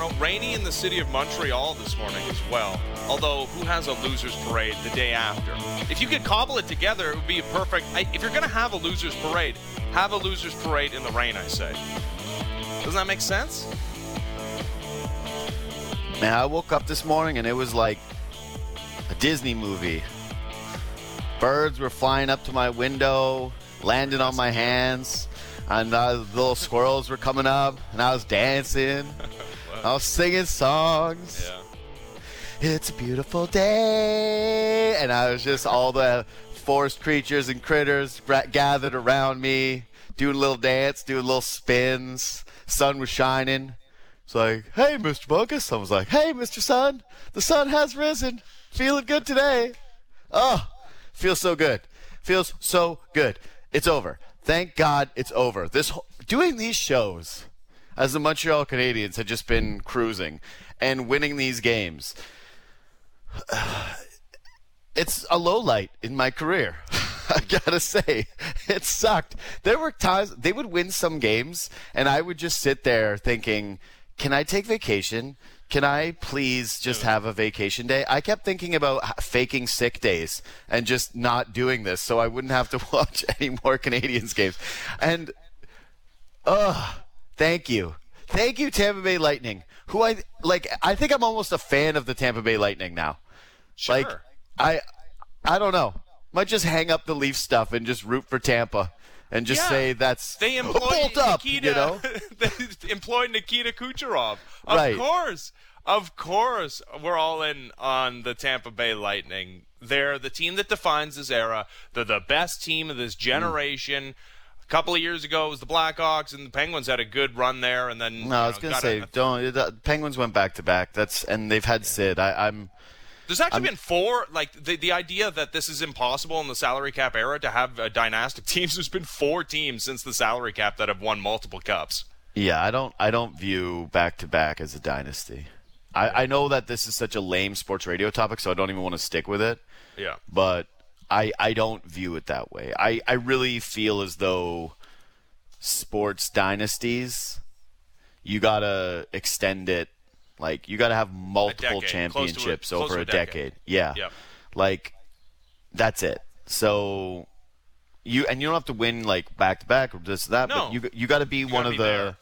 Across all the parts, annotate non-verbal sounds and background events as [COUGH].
Toronto. Rainy in the city of Montreal this morning as well. Although, who has a losers parade the day after? If you could cobble it together, it would be a perfect. I, if you're going to have a losers parade, have a losers parade in the rain. I say. Doesn't that make sense? Man, I woke up this morning and it was like a Disney movie. Birds were flying up to my window, landing on my hands, and uh, little squirrels were coming up, and I was dancing. [LAUGHS] I was singing songs. Yeah. It's a beautiful day, and I was just all the forest creatures and critters gathered around me, doing a little dance, doing little spins. Sun was shining. It's like, hey, Mr. Bunkus. I was like, hey, Mr. Sun, the sun has risen. Feeling good today. Oh, feels so good. Feels so good. It's over. Thank God it's over. This whole, doing these shows as the Montreal Canadiens had just been cruising and winning these games. [SIGHS] It's a low light in my career. [LAUGHS] I gotta say, it sucked. There were times they would win some games, and I would just sit there thinking, "Can I take vacation? Can I please just have a vacation day?" I kept thinking about faking sick days and just not doing this, so I wouldn't have to [LAUGHS] watch any more Canadiens games. And Ugh. Thank you. Thank you, Tampa Bay Lightning. Who I like I think I'm almost a fan of the Tampa Bay Lightning now. Sure. Like I I don't know. Might just hang up the Leaf stuff and just root for Tampa and just Yeah. say that's They [LAUGHS] employed up, Nikita. you know? [LAUGHS] they employed Nikita Kucherov. Of Right. course, of course, we're all in on the Tampa Bay Lightning. They're the team that defines this era. They're the best team of this mm. generation. A couple of years ago, it was the Blackhawks, and the Penguins had a good run there. And then No, I was know, gonna say a- don't. The Penguins went back to back. That's and they've had Sid. I, I'm There's actually been four. Like the the idea that this is impossible in the salary cap era to have a dynastic [LAUGHS] teams. There's been four teams since the salary cap that have won multiple cups. Yeah, I don't I don't view back to back as a dynasty. I, I know that this is such a lame sports radio topic, so I don't even want to stick with it. Yeah. But I I don't view it that way. I, I really feel as though sports dynasties you gotta extend it like you gotta have multiple close a- championships over a a decade. decade. Yeah. Yep. Like that's it. So you and you don't have to win like back to back or this or that, No. but you you got to be one of be the there.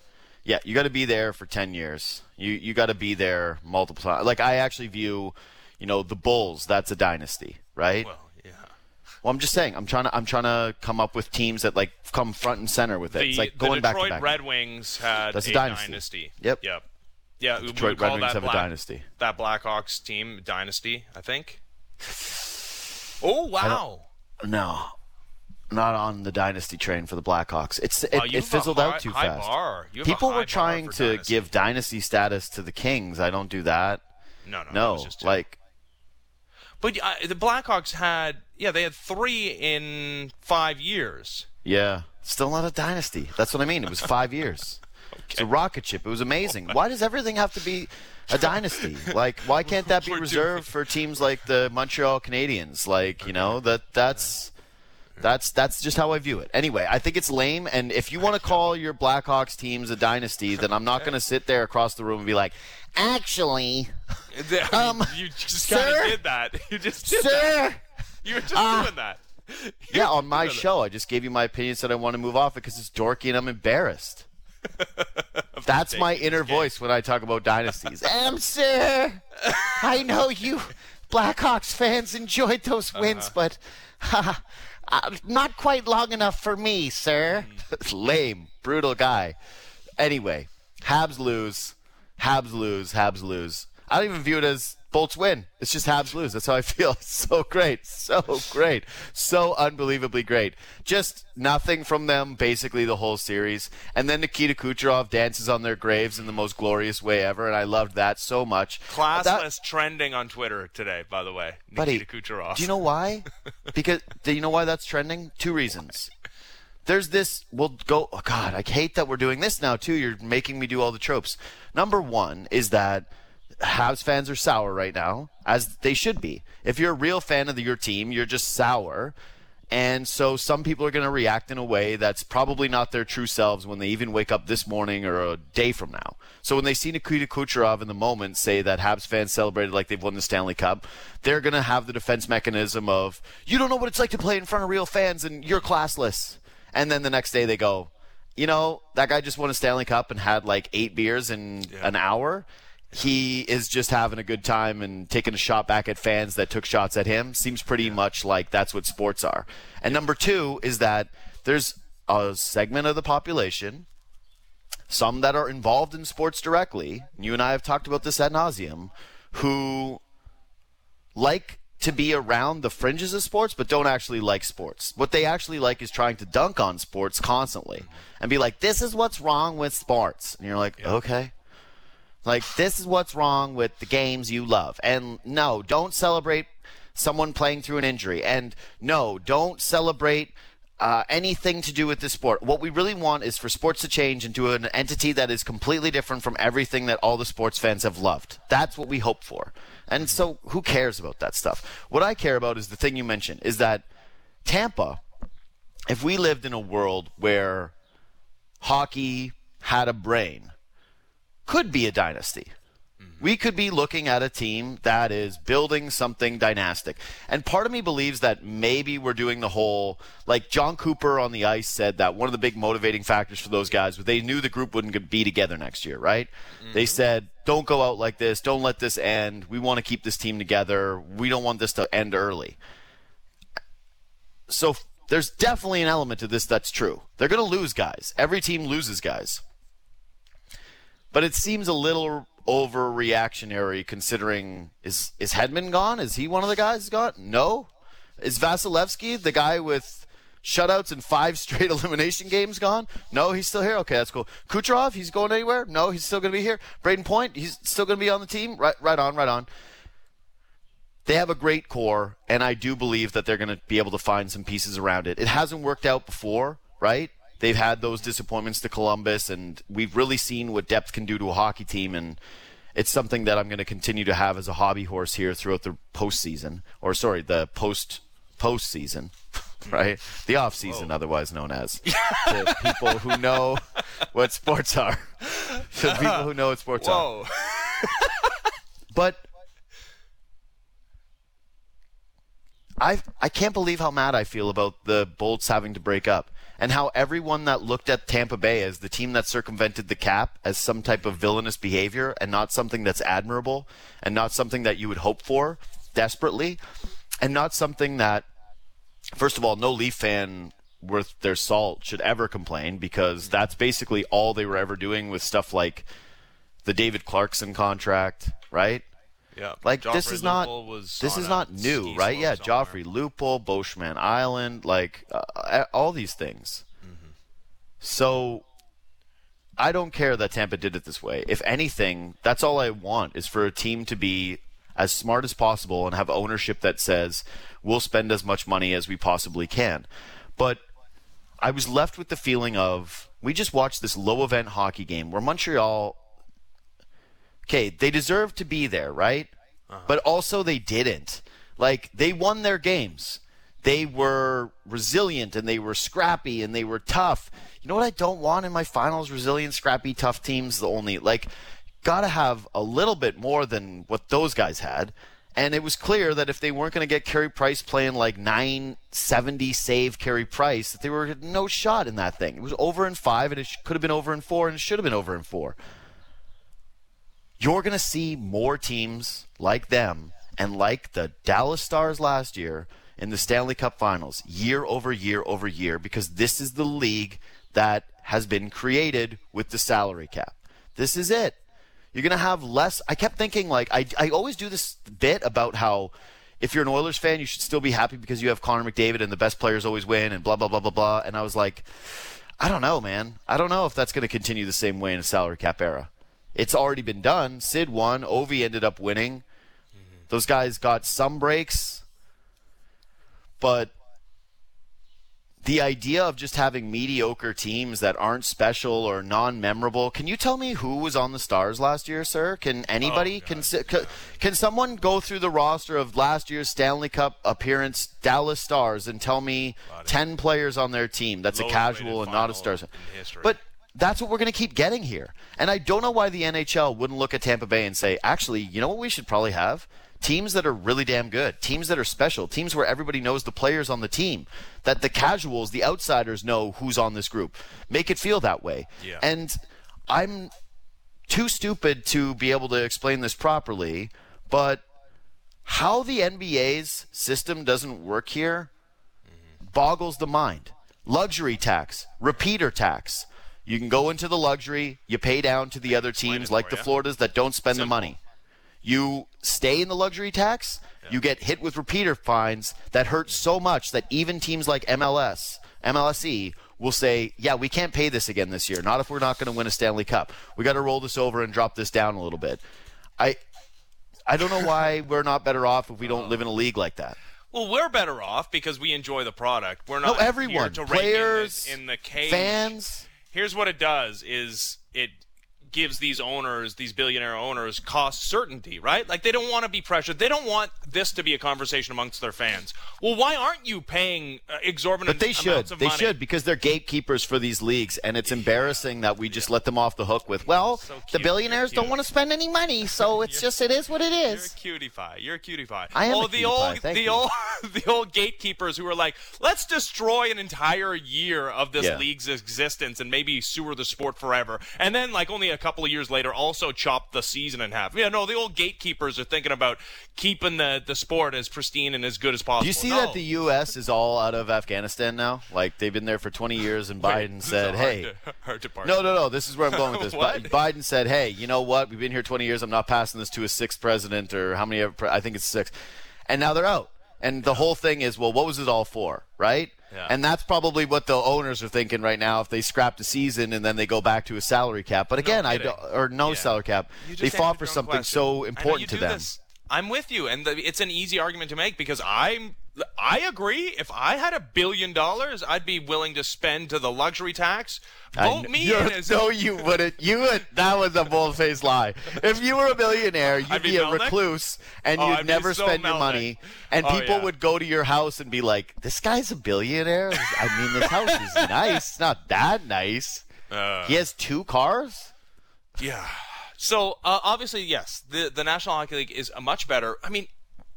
yeah, you got to be there for 10 years. You you got to be there multiple times. Like I actually view, you know, the Bulls, that's a dynasty, right? Well, Well. I'm just saying, I'm trying to I'm trying to come up with teams that like come front and center with it. The, it's like going back The Detroit to back. Red Wings had That's a a dynasty. Yep. Yep. Yeah, we Detroit Red Wings have a dynasty. That Blackhawks team dynasty, I think. Oh wow! No. Not on the dynasty train for the Blackhawks. It's it, Wow, it fizzled high- out too fast. bar. You have a People were trying to dynasty. give dynasty status to the Kings. I don't do that. No, no, No, just like But uh, the Blackhawks had, yeah, they had three in five years. Yeah, still not a dynasty. That's what I mean. It was five years. [LAUGHS] okay. It's a rocket ship. It was amazing. Why does everything have to be a dynasty? Like, why can't that be [LAUGHS] reserved for teams like the Montreal Canadiens? Like, you know, that that's that's that's just how I view it. Anyway, I think it's lame. And if you want to call your Blackhawks teams a dynasty, then I'm not going to sit there across the room and be like, actually, [LAUGHS] Um, you just kind of did that. You just did that. You were just Ah. doing that. [LAUGHS] Yeah, on my that. show, I just gave you my opinion, said I want to move off it because it's dorky and I'm embarrassed. [LAUGHS] That's my inner voice when I talk about dynasties. [LAUGHS] um, sir, I know you Blackhawks fans enjoyed those wins, but uh, not quite long enough for me, sir. Lame, brutal guy. Anyway, Habs lose, Habs lose, Habs lose. I don't even view it as Bolts win. It's just Habs lose. That's how I feel. [LAUGHS] It's so great. So great. So unbelievably great. Just nothing from them basically the whole series. And then Nikita Kucherov dances on their graves in the most glorious way ever. And I loved that so much. Classless That- trending on Twitter today, by the way. Buddy, Nikita Kucherov. do you know why? [LAUGHS] Because do you know why that's trending? Two reasons. There's this. We'll go. Oh God, I hate that we're doing this now too. You're making me do all the tropes. Number one is that Habs fans are sour right now, as they should be. If you're a real fan of the, your team, you're just sour. And so some people are going to react in a way that's probably not their true selves when they even wake up this morning or a day from now. So when they see Nikita Kucherov in the moment say that Habs fans celebrated like they've won the Stanley Cup, they're going to have the defense mechanism of, you don't know what it's like to play in front of real fans and you're classless. And then the next day they go, you know, that guy just won a Stanley Cup and had like eight beers in yeah. an hour he is just having a good time and taking a shot back at fans that took shots at him seems pretty much like that's what sports are. And number two is that there's a segment of the population, some that are involved in sports directly, you and I have talked about this ad nauseum, who like to be around the fringes of sports but don't actually like sports. What they actually like is trying to dunk on sports constantly and be like, this is what's wrong with sports. And you're like, okay. Like, this is what's wrong with the games you love. And no, don't celebrate someone playing through an injury. And no, don't celebrate uh, anything to do with the sport. What we really want is for sports to change into an entity that is completely different from everything that all the sports fans have loved. That's what we hope for. And so, who cares about that stuff? What I care about is the thing you mentioned is that Tampa, if we lived in a world where hockey had a brain, could be a dynasty. Mm-hmm. We could be looking at a team that is building something dynastic. And part of me believes that maybe we're doing the whole, like Jon Cooper on the ice said that one of the big motivating factors for those guys was they knew the group wouldn't be together next year, right? Mm-hmm. They said, don't go out like this. Don't let this end. We want to keep this team together. We don't want this to end early. So there's definitely an element to this that's true. They're going to lose guys. Every team loses guys. But it seems a little overreactionary considering is is Hedman gone? Is he one of the guys gone? No. Is Vasilevskiy the guy with shutouts in five [LAUGHS] straight elimination games gone? No, he's still here. Okay, that's cool. Kucherov, he's going anywhere? No, he's still going to be here. Brayden Point, he's still going to be on the team. Right, right on, right on. They have a great core, and I do believe that they're going to be able to find some pieces around it. It hasn't worked out before, right? They've had those disappointments to Columbus, and we've really seen what depth can do to a hockey team. And it's something that I'm going to continue to have as a hobby horse here throughout the postseason, or sorry, the post postseason, [LAUGHS] right? The off season, otherwise known as. [LAUGHS] to people who know what sports are. to people who know what sports Whoa. are. [LAUGHS] but I I can't believe how mad I feel about the Bolts having to break up and how everyone that looked at Tampa Bay as the team that circumvented the cap as some type of villainous behavior and not something that's admirable and not something that you would hope for desperately and not something that first of all no Leaf fan worth their salt should ever complain because that's basically all they were ever doing with stuff like the David Clarkson contract, right? Yeah. Like Joffrey this is not this is not new, right? Yeah, somewhere. Joffrey Lupul, Boschman Island, like uh, all these things. Mm-hmm. So I don't care that Tampa did it this way. If anything, that's all I want is for a team to be as smart as possible and have ownership that says we'll spend as much money as we possibly can. But I was left with the feeling of we just watched this low event hockey game where Montreal okay, they deserve to be there, right? Uh-huh. But also they didn't. Like they won their games. They were resilient and they were scrappy and they were tough. You know what I don't want in my finals? Resilient, scrappy, tough teams. The only like got to have a little bit more than what those guys had. And it was clear that if they weren't going to get Carey Price playing like 970 save Carey Price, that they were no shot in that thing. It was over in five, and it could have been over in four, and it should have been over in four you're going to see more teams like them and like the Dallas Stars last year in the Stanley Cup Finals year over year over year because this is the league that has been created with the salary cap. This is it. You're going to have less. I kept thinking, like, I, I always do this bit about how if you're an Oilers fan, you should still be happy because you have Connor McDavid and the best players always win and blah, blah, blah, blah, blah. And I was like, I don't know, man. I don't know if that's going to continue the same way in a salary cap era it's already been done. Sid won. Ovi ended up winning. Mm-hmm. Those guys got some breaks, but the idea of just having mediocre teams that aren't special or non-memorable. Can you tell me who was on the Stars last year, sir? Can anybody Oh, can can, can someone go through the roster of last year's Stanley Cup appearance Dallas Stars and tell me 10 players on their team that's a casual and not a Stars. But that's what we're going to keep getting here. And I don't know why the NHL wouldn't look at Tampa Bay and say, actually, you know what we should probably have? Teams that are really damn good, teams that are special, teams where everybody knows the players on the team, that the casuals, the outsiders know who's on this group. Make it feel that way. Yeah. And I'm too stupid to be able to explain this properly, but how the NBA's system doesn't work here boggles the mind. Luxury tax, repeater tax. You can go into the luxury, you pay down to the other teams like the ya. Floridas that don't spend the money. You stay in the luxury tax, you get hit with repeater fines that hurt so much that even teams like MLS, MLSE will say, "Yeah, we can't pay this again this year. Not if we're not going to win a Stanley Cup. We got to roll this over and drop this down a little bit." I I don't know why [LAUGHS] we're not better off if we don't live in a uh-huh. league like that. Well, we're better off because we enjoy the product. We're No, not everyone, here to rake in the- players, in the, cage. fans. Here's what it does: is it gives these owners, these billionaire owners, cost certainty, right? Like they don't want to be pressured. They don't want this to be a conversation amongst their fans. Well, why aren't you paying uh, exorbitant But they should. They money? should because they're gatekeepers for these leagues, and it's embarrassing that we just let them off the hook with, well, So the billionaires don't want to spend any money, so [LAUGHS] it's just it is what it is. You're a cutie pie. You're a cutie pie. I am oh, the old, the you. old, [LAUGHS] the old gatekeepers who are like, let's destroy an entire year of this Yeah. league's existence and maybe sewer the sport forever, and then like only a couple of years later, also chop the season in half. Yeah, no, the old gatekeepers are thinking about keeping the the sport as pristine and as good as possible. Do you see No. that the U.S. is all out of Afghanistan now? Like they've been there for 20 years, and [LAUGHS] Wait, Biden said, "Hey." [LAUGHS] hard to. No, no, no. This is where I'm going with this. [LAUGHS] Biden said, "Hey, you know what? We've been here 20 years. I'm not passing this to a sixth president or how many? Ever I think it's six, And now they're out. And the whole thing is, well, what was it all for, right? Yeah. And that's probably what the owners are thinking right now if they scrap the season and then they go back to a salary cap. But again, I don't, or no Yeah. salary cap. They fought for something question. so I know you important to them. this. I'm with you, and the, it's an easy argument to make because I'm. I agree. If I had a billion dollars, I'd be willing to spend to the luxury tax. Vote me in [LAUGHS] as no, you wouldn't. You would. That was a bold-faced lie. If you were a billionaire, you'd be be, a Melnyk? recluse and Oh, you'd I'd never so spend your money. And Oh, people yeah. would go to your house and be like, "This guy's a billionaire. I mean, this house is [LAUGHS] nice. It's not that nice. Uh, he has two cars." Yeah. So uh, obviously, yes, the the National Hockey League is a much better. I mean,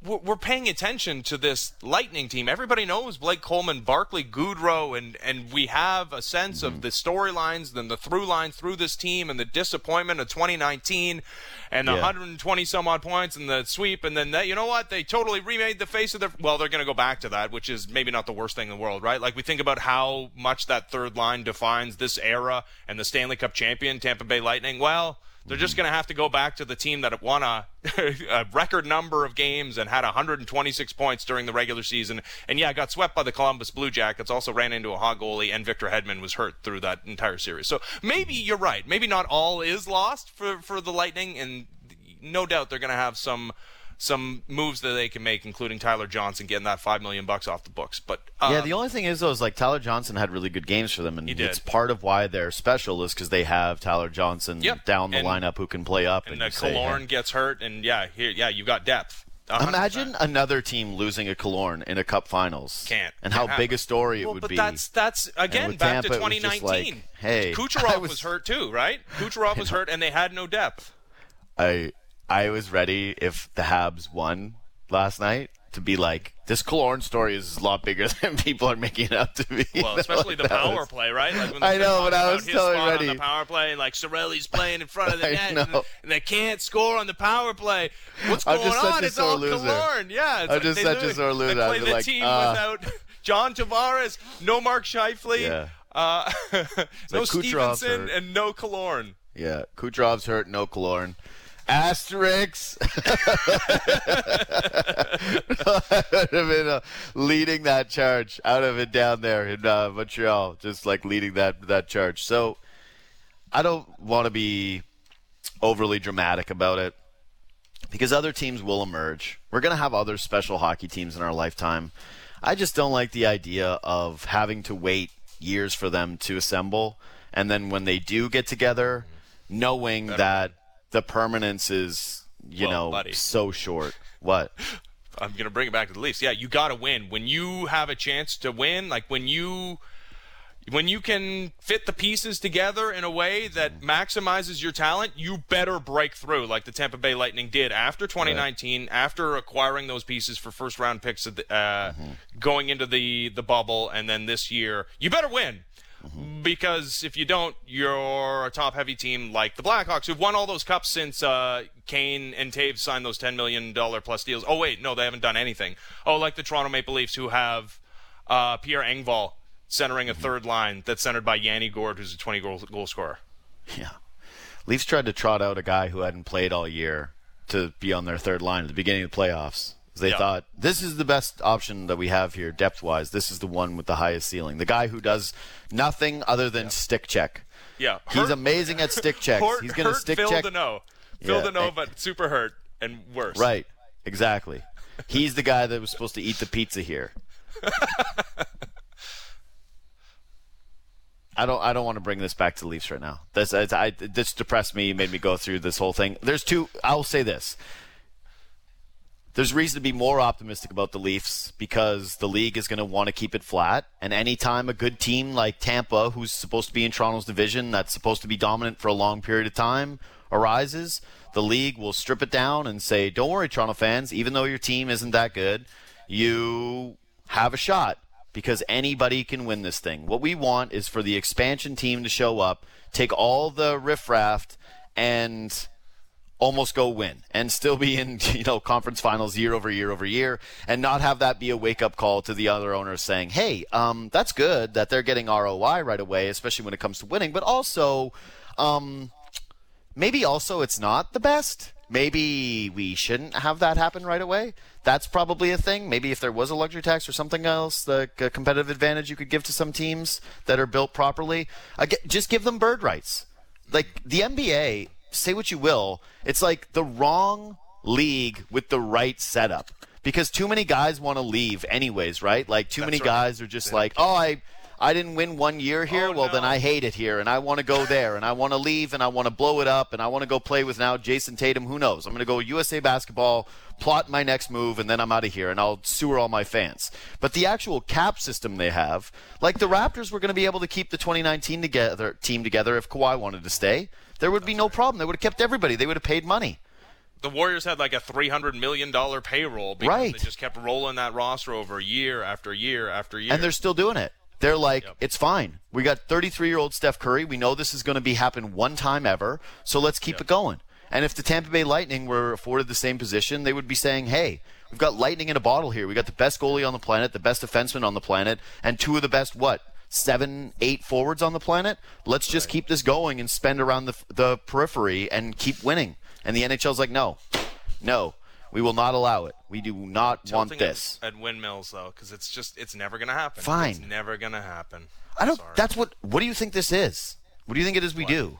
we're, we're paying attention to this Lightning team. Everybody knows Blake Coleman, Barclay, Goodrow, and and we have a sense of mm-hmm. the storylines and the through lines through this team and the disappointment of 2019 and the Yeah. 120 some odd points and the sweep and then that you know what they totally remade the face of their well they're going to go back to that which is maybe not the worst thing in the world right like we think about how much that third line defines this era and the Stanley Cup champion Tampa Bay Lightning well they're just going to have to go back to the team that won a, [LAUGHS] a record number of games and had 126 points during the regular season. And yeah, got swept by the Columbus Blue Jackets, also ran into a hot goalie, and Victor Hedman was hurt through that entire series. So maybe you're right. Maybe not all is lost for, for the Lightning, and no doubt they're going to have some some moves that they can make, including Tyler Johnson getting that five million bucks off the books. But uh, yeah, the only thing is though is like Tyler Johnson had really good games for them, and it's part of why they're special is because they have Tyler Johnson Yep. down the And- lineup who can play up. and And, Killorn hey. gets hurt, and yeah, here, yeah, you got depth. 100%. Imagine another team losing a Killorn in a Cup Finals. Can't. And how Can't big a story it well, would but be. But that's that's again back to Tampa, just 2019. like, hey, Kucherov [LAUGHS] was, was- hurt too, right? Kucherov [LAUGHS] was hurt, and they had no depth. I I was ready if the Habs won last night to be like this Killorn story is a lot bigger [LAUGHS] than people are making it out to be. Well, [LAUGHS] especially the power was- play, right? Like when I know, but I was totally ready. on the power play, and like Sorelli's playing in front of the [LAUGHS] net, and, and they can't score on the power play. What's going on? It's all loser. Killorn. Yeah, it's I'm like just such a sore loser. They play the like, team uh, without John Tavares, no Mark Scheifele, Yeah. uh, no Like Kucherov's Stephenson, hurt. and no Killorn. Yeah, Kucherov's hurt, no Asterix [LAUGHS] would have been uh, leading that charge out of it down there in uh, Montreal, just like leading that that charge. So I don't want to be overly dramatic about it because other teams will emerge. We're going to have other special hockey teams in our lifetime. I just don't like the idea of having to wait years for them to assemble, and then when they do get together, knowing Better that the permanence is, you Well, know, buddy. so short. What? [LAUGHS] I'm going to bring it back to the Leafs. Yeah, you got to win. When you have a chance to win, like when you when you can fit the pieces together in a way that maximizes your talent, you better break through like the Tampa Bay Lightning did after 2019, after acquiring those pieces for first round picks at the, uh, going into the the bubble and then this year. You better win. Because if you don't, you're a top heavy team like the Blackhawks, who've won all those cups since uh, Kane and Toews signed those $10 million plus deals. Oh, wait, no, they haven't done anything. Oh, like the Toronto Maple Leafs, who have uh, Pierre Engvall centering a third line that's centered by Yanni Gourde, who's a 20 goal, goal scorer. Yeah. Leafs tried to trot out a guy who hadn't played all year to be on their third line at the beginning of the playoffs. They Yeah. thought this is the best option that we have here, depth wise. This is the one with the highest ceiling. The guy who does nothing other than stick check. Yeah. He's Hurt- amazing at stick [LAUGHS] checks. Hurt, He's going to stick Phil check. Deneau. Phil Yeah, Deneau, but super hurt and worse. Right. Exactly. He's the guy that was supposed to eat the pizza here. [LAUGHS] I don't. I don't want to bring this back to Leafs right now. This, I, this depressed me. Made me go through this whole thing. There's two. I'll say this. There's reason to be more optimistic about the Leafs because the league is going to want to keep it flat. And anytime a good team like Tampa, who's supposed to be in Toronto's division, that's supposed to be dominant for a long period of time, arises, the league will strip it down and say, "Don't worry, Toronto fans. Even though your team isn't that good, you have a shot because anybody can win this thing. What we want is for the expansion team to show up, take all the riffraff, and almost go win and still be in [LAUGHS] you know conference finals year over year over year and not have that be a wake up call to the other owners saying hey um, that's good that they're getting ROI right away especially when it comes to winning. But also um, maybe also it's not the best. Maybe we shouldn't have that happen right away. That's probably a thing. Maybe if there was a luxury tax or something else like a competitive advantage you could give to some teams that are built properly. Just give them bird rights. Like the NBA, say what you will, it's like the wrong league with the right setup. Because too many guys want to leave anyways, right? Like too many right. guys are just like, "Oh, I I didn't win one year here. Oh, well, then. I hate it here and I want to go there and I want to leave and I want to blow it up and I want to go play with now Jayson Tatum, who knows? I'm going to go USA basketball, plot my next move and then I'm out of here and I'll sewer all my fans. But the actual cap system they have, like the Raptors were going to be able to keep the 2019 together team together if Kawhi wanted to stay. There would be no problem. They would have kept everybody. They would have paid money. The Warriors had like a $300 million payroll because Right. they just kept rolling that roster over year after year after year. And they're still doing it. They're like, Yep. it's fine. We got 33 year old Steph Curry. We know this is going to be happen one time ever. So let's keep it going. And if the Tampa Bay Lightning were afforded the same position, they would be saying, hey, we've got lightning in a bottle here. We got the best goalie on the planet, the best defenseman on the planet, and two of the best, what, seven, eight forwards on the planet? Let's just keep this going and spend around the, the periphery and keep winning. And the NHL's like, no, no, we will not allow it. We do not want this. at, at windmills though, because it's just it's never gonna happen. Fine. It's never gonna happen. I don't. Sorry. That's what. What do you think this is? What do you think it is we do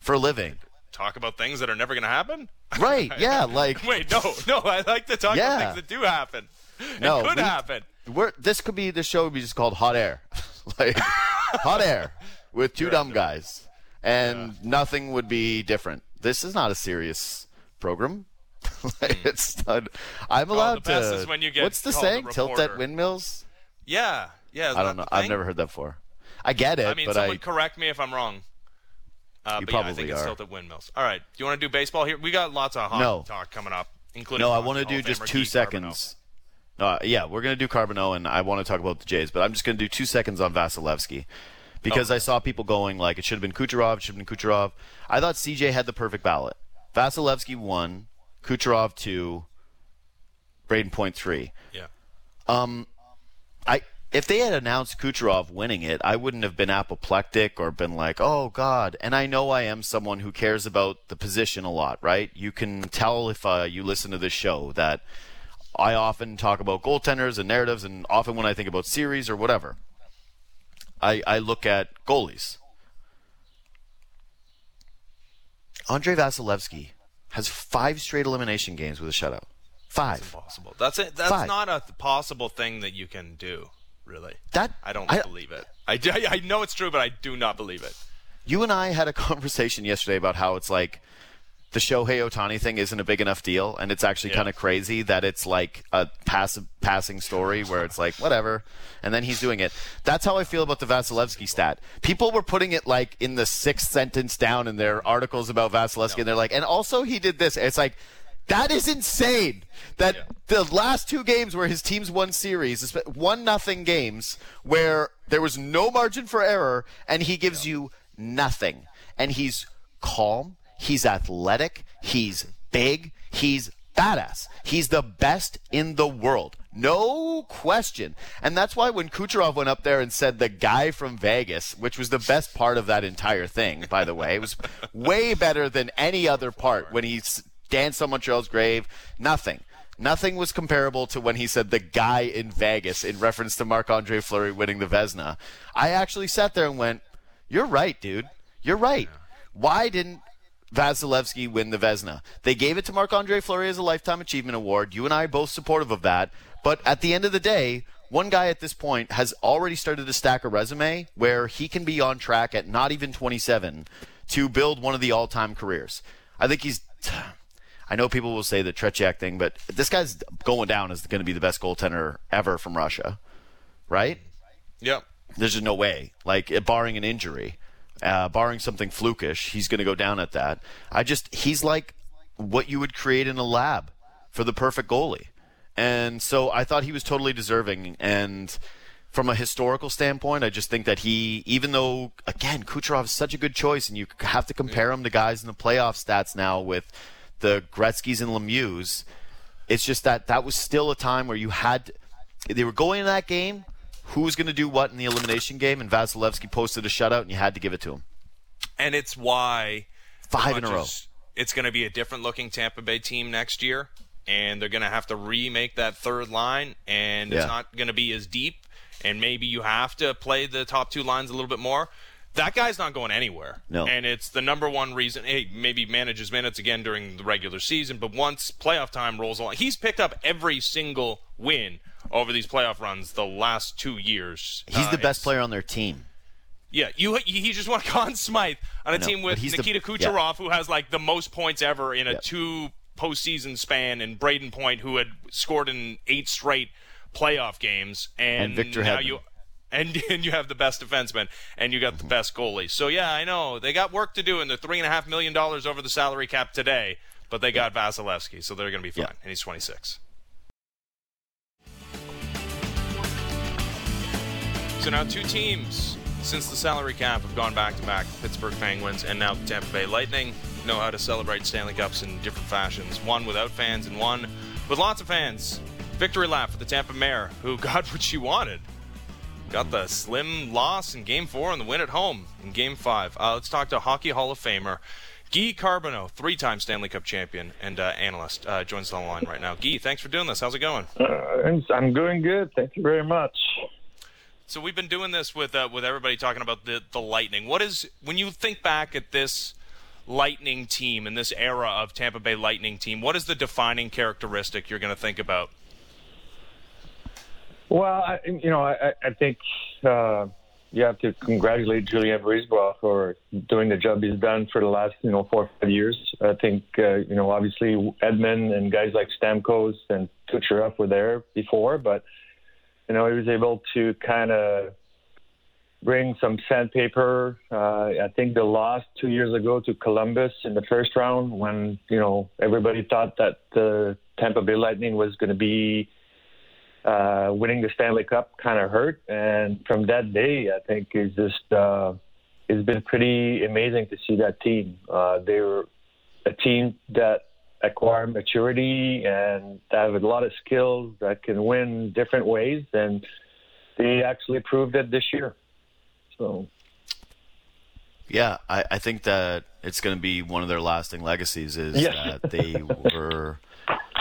for a living? talk about things that are never gonna happen. [LAUGHS] Right? Yeah. Like Wait, no, no. I like to talk Yeah. about things that do happen. [LAUGHS] No, it could we- happen. we're. This could be. This show would be just called Hot Air, [LAUGHS] like Hot Air with two dumb guys, and nothing would be different. This is not a serious program. [LAUGHS] like, it's not. I'm allowed the best to. when you get what's the saying? Tilt at windmills. Yeah, yeah. I don't know. I've never heard that before. I get it, I mean, someone I. correct me if I'm wrong. Uh, You but yeah, I probably think it's are. tilted windmills. All right. Do you want to do baseball here? We got lots of hot No. talk coming up, including. No, I want to do just two seconds. No, yeah, we're gonna do Carbonneau, and I want to talk about the Jays, but I'm just gonna do two seconds on Vasilevsky because I saw people going like it should have been Kucherov, it should have been Kucherov. I thought CJ had the perfect ballot. Vasilevsky one, Kucherov two, Brayden Point three. Yeah. Um, I if they had announced Kucherov winning it, I wouldn't have been apoplectic or been like, "Oh God." And I know I am someone who cares about the position a lot, right? You can tell if uh, you listen to this show that I often talk about goaltenders and narratives, and often when I think about series or whatever, I I look at goalies. Andre Vasilevsky has five straight elimination games with a shutout. Five. That's impossible. That's it. That's Five. not a possible thing that you can do. Really. That I don't I- believe it. I, [LAUGHS] I know it's true, but I do not believe it. You and I had a [LAUGHS] conversation yesterday about how it's like the Shohei Ohtani thing isn't a big enough deal, and it's actually Yeah. kind of crazy that it's like a passive passing story where it's like whatever, and then he's doing it. That's how I feel about the Vasilevsky stat. People were putting it like in the sixth sentence down in their articles about Vasilevsky, and they're like, and also he did this. It's like. That is insane. That Yeah. the last two games where his teams won series, one nothing games, where there was no margin for error, and he gives you nothing. And he's calm, he's athletic, he's big, he's badass. He's the best in the world. No question. And that's why when Kucherov went up there and said the guy from Vegas, which was the best part of that entire thing, by the way, it was way better than any other part when he danced on Montreal's grave. Nothing. Nothing was comparable to when he said the guy in Vegas in reference to Marc Andre Fleury winning the Vezina. I actually sat there and went, You're right, dude. You're right. Why didn't Vasilevsky win the Vezina? They gave it to Marc Andre Fleury as a Lifetime Achievement Award. You and I are both supportive of that. But at the end of the day, one guy at this point has already started to stack a resume where he can be on track at not even 27 to build one of the all time careers. I think he's. [SIGHS] I know people will say the Tretiak thing, but this guy's going down as going to be the best goaltender ever from Russia, right? Yep. There's just no way. Like, barring an injury, uh, barring something flukish, he's going to go down at that. I just, he's like what you would create in a lab for the perfect goalie. And so I thought he was totally deserving. And from a historical standpoint, I just think that he, even though, again, Kucherov is such a good choice, and you have to compare him to guys in the playoff stats now with the Gretzky's and Lemieux, it's just that that was still a time where you had they were going in that game who was going to do what in the elimination game and Vasilevsky posted a shutout and you had to give it to him And it's why five in a row It's going to be a different looking Tampa Bay team next year, and they're going to have to remake that third line, and Yeah. it's not going to be as deep. And maybe you have to play the top two lines a little bit more. That guy's not going anywhere. No. And it's the number one reason. Hey, maybe manages minutes again during the regular season, but once playoff time rolls along, he's picked up every single win over these playoff runs the last two years. he's Uh, the best player on their team yeah, you he just won [LAUGHS] Conn Smythe on a know, team with he's the- Nikita yeah. Kucherov, who has like the most points ever in a Yep. two postseason span, and Brayden Point, who had scored in eight straight playoff games, and, And Victor now Hedman. you. And, [LAUGHS] and you have the best defenseman, and you got the best goalie. So yeah, I know they got work to do, and they're three and a half million dollars over the salary cap today. But they got Vasilevsky, so they're going to be fine, Yeah. and he's 26. So now two teams since the salary cap have gone back to back. Pittsburgh Penguins and now the Tampa Bay Lightning know how to celebrate Stanley Cups in different fashions. One without fans and one with lots of fans. Victory lap for the Tampa Mayor, who [LAUGHS] got what she wanted. Got the slim loss in Game 4 and the win at home in Game 5. Uh, let's talk to Hockey Hall of Famer Guy Carbonneau, three-time Stanley Cup champion and uh, analyst, uh, joins the line right now. Guy, thanks for doing this. How's it going? Uh, I'm- I'm doing good. Thank you very much. So we've been doing this with uh, with everybody talking about the the Lightning. What is when you think back at this Lightning team and this era of Tampa Bay Lightning team? What is the defining characteristic you're going to think about? Well, I, you know, I, I think uh, you have to congratulate Julien Brisebois for doing the job he's done for the last, you know, four or five years. I think, uh, you know, obviously Hedman and guys like Stamkos and Kucherov were there before, but you know, he was able to kind of bring some sandpaper. Uh, I think the loss two years ago to Columbus in the first round, when you know everybody thought that the Tampa Bay Lightning was going to be uh, winning the Stanley Cup, kind of hurt. And from that day, I think it's just uh, it's been pretty amazing to see that team. Uh, they were a team that acquire maturity and have a lot of skills that can win different ways, and they actually proved it this year. So Yeah, I, I think that it's going to be one of their lasting legacies is Yeah. that they were,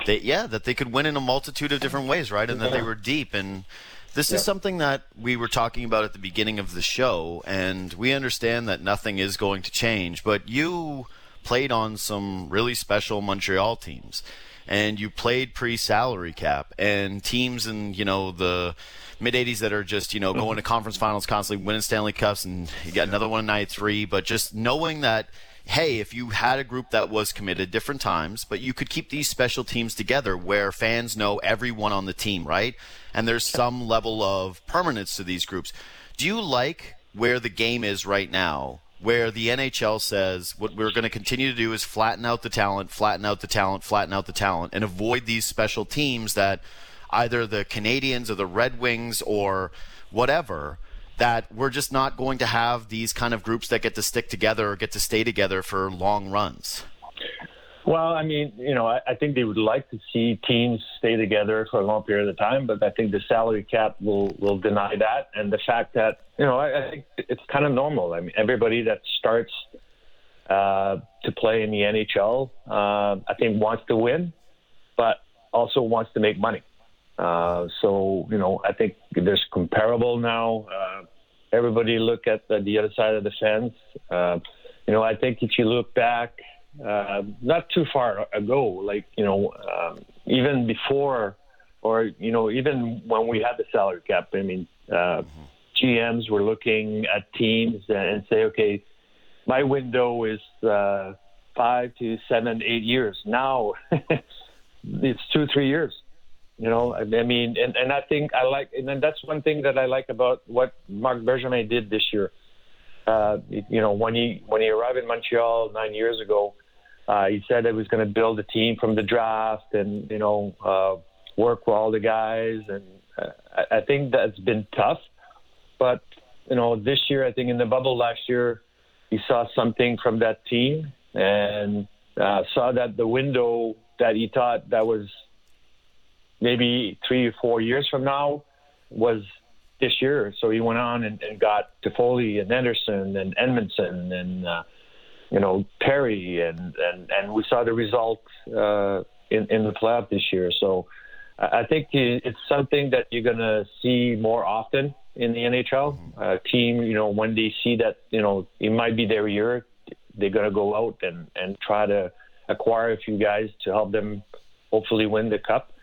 they yeah, that they could win in a multitude of different ways, right? And that they were deep. And this is something that we were talking about at the beginning of the show, and we understand that nothing is going to change. But you played on some really special Montreal teams. and you played pre-salary cap, and teams in you know the mid 80s that are just you know going to [LAUGHS] conference finals constantly, winning Stanley Cups, and you got another one in '93. But just knowing that hey, if you had a group that was committed different times, but you could keep these special teams together where fans know everyone on the team, right? And there's some level of permanence to these groups. Do you like where the game is right now? Where the NHL says what we're going to continue to do is flatten out the talent, flatten out the talent, flatten out the talent, and avoid these special teams that either the Canadiens or the Red Wings or whatever that we're just not going to have these kind of groups that get to stick together or get to stay together for long runs? Well, I mean, you know, I, I think they would like to see teams stay together for a long period of time, but I think the salary cap will will deny that, and the fact that you know, I, I think it's kind of normal. I mean, everybody that starts uh, to play in the NHL, uh, I think wants to win, but also wants to make money. Uh, so you know, I think there's comparable now. Uh, everybody look at the, the, other side of the fence. Uh, you know, I think if you look back, uh, not too far ago, like you know, um, even before, or you know, even when we had the salary cap. I mean, uh, GMs were looking at teams and say, okay, my window is five to seven, eight years. Now [LAUGHS] it's two, three years. You know, I mean, and, and I think I like, and that's one thing that I like about what Marc Bergevin did this year. Uh, you know, when he when he arrived in Montreal nine years ago, uh, he said he was going to build a team from the draft and you know uh, work with all the guys, and uh, I, I think that's been tough. But you know, this year I think in the bubble last year, he saw something from that team and uh, saw that the window that he thought that was maybe three or four years from now was this year. So he went on and, and got Toffoli and Anderson and Edmundson and uh, you know Perry and and and we saw the result uh, in in the playoff this year. So I think it's something that you're going to see more often in the NHL. Uh, team, you know, when they see that you know it might be their year, they're going to go out and and try to acquire a few guys to help them hopefully win the cup.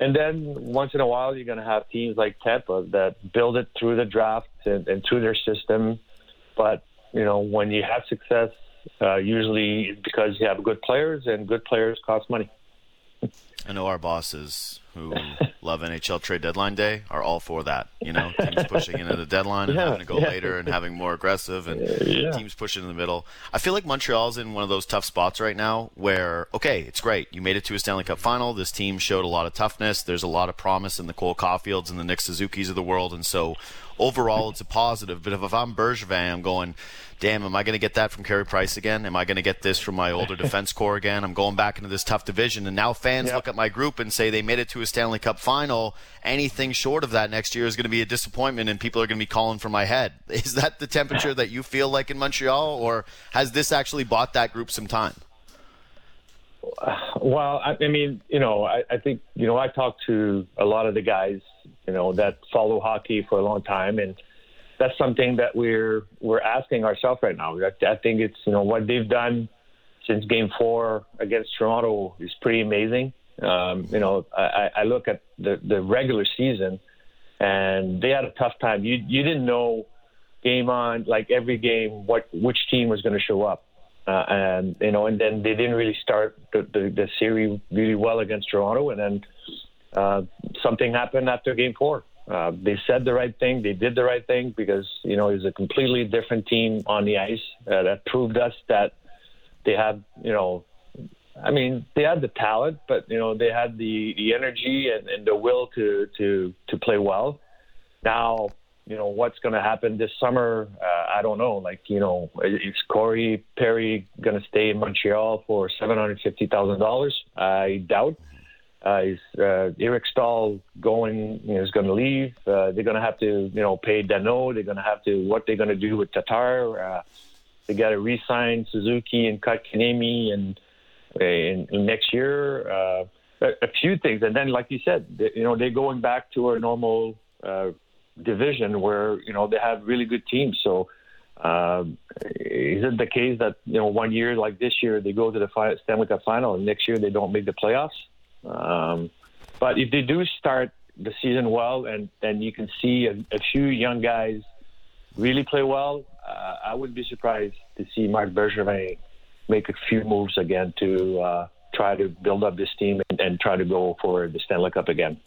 And then once in a while, you're going to have teams like Tampa that build it through the draft and, and through their system. But you know, when you have success, uh, usually because you have good players, and good players cost money. I know our bosses who [LAUGHS] love NHL trade deadline day are all for that. You know, [LAUGHS] teams pushing into the deadline and yeah, having to go yeah. later and having more aggressive, and yeah. teams pushing in the middle. I feel like Montreal's in one of those tough spots right now where, okay, it's great. You made it to a Stanley Cup final. This team showed a lot of toughness. There's a lot of promise in the Cole Caufields and the Nick Suzuki's of the world, and so overall it's a positive. But if, if I'm Bergevin, I'm going – damn, am I going to get that from Carey Price again? Am I going to get this from my older [LAUGHS] defense core again? I'm going back into this tough division. And now fans yep. look at my group and say they made it to a Stanley Cup final. Anything short of that next year is going to be a disappointment, and people are going to be calling for my head. [LAUGHS] Is that the temperature that you feel like in Montreal, or has this actually bought that group some time? Well, I, I mean, you know, I, I think, you know, I talked to a lot of the guys, you know, that follow hockey for a long time, and that's something that we're we're asking ourselves right now. I I think it's you know what they've done since Game Four against Toronto is pretty amazing. Um, you know, I, I look at the the regular season, and they had a tough time. You you didn't know game on like every game what which team was going to show up, uh, and you know, and then they didn't really start the, the the series really well against Toronto, and then uh, something happened after Game Four uh, they said the right thing. They did the right thing because you know it's a completely different team on the ice uh, that proved us that they have you know, I mean they had the talent, but you know they had the the energy and, and the will to to to play well. Now you know what's going to happen this summer. Uh, I don't know. Like you know, is Corey Perry going to stay in Montreal for seven hundred fifty thousand dollars? I doubt. Uh, is uh, Eric Staal going? You know, is going to leave. Uh, they're going to have to, you know, pay Danault. They're going to have to what they're going to do with Tatar. Uh, they got to re-sign Suzuki and cut Kanemi and in, in next year. Uh, a, a few things, and then, like you said, they, you know, they're going back to a normal uh, division where you know they have really good teams. So. Uh, is it the case that you know one year like this year they go to the Stanley Cup final and next year they don't make the playoffs? Um, but if they do start the season well, and then you can see a, a few young guys really play well, uh, I wouldn't be surprised to see Marc Bergevin make a few moves again to uh, try to build up this team and, and, try to go for the Stanley Cup again.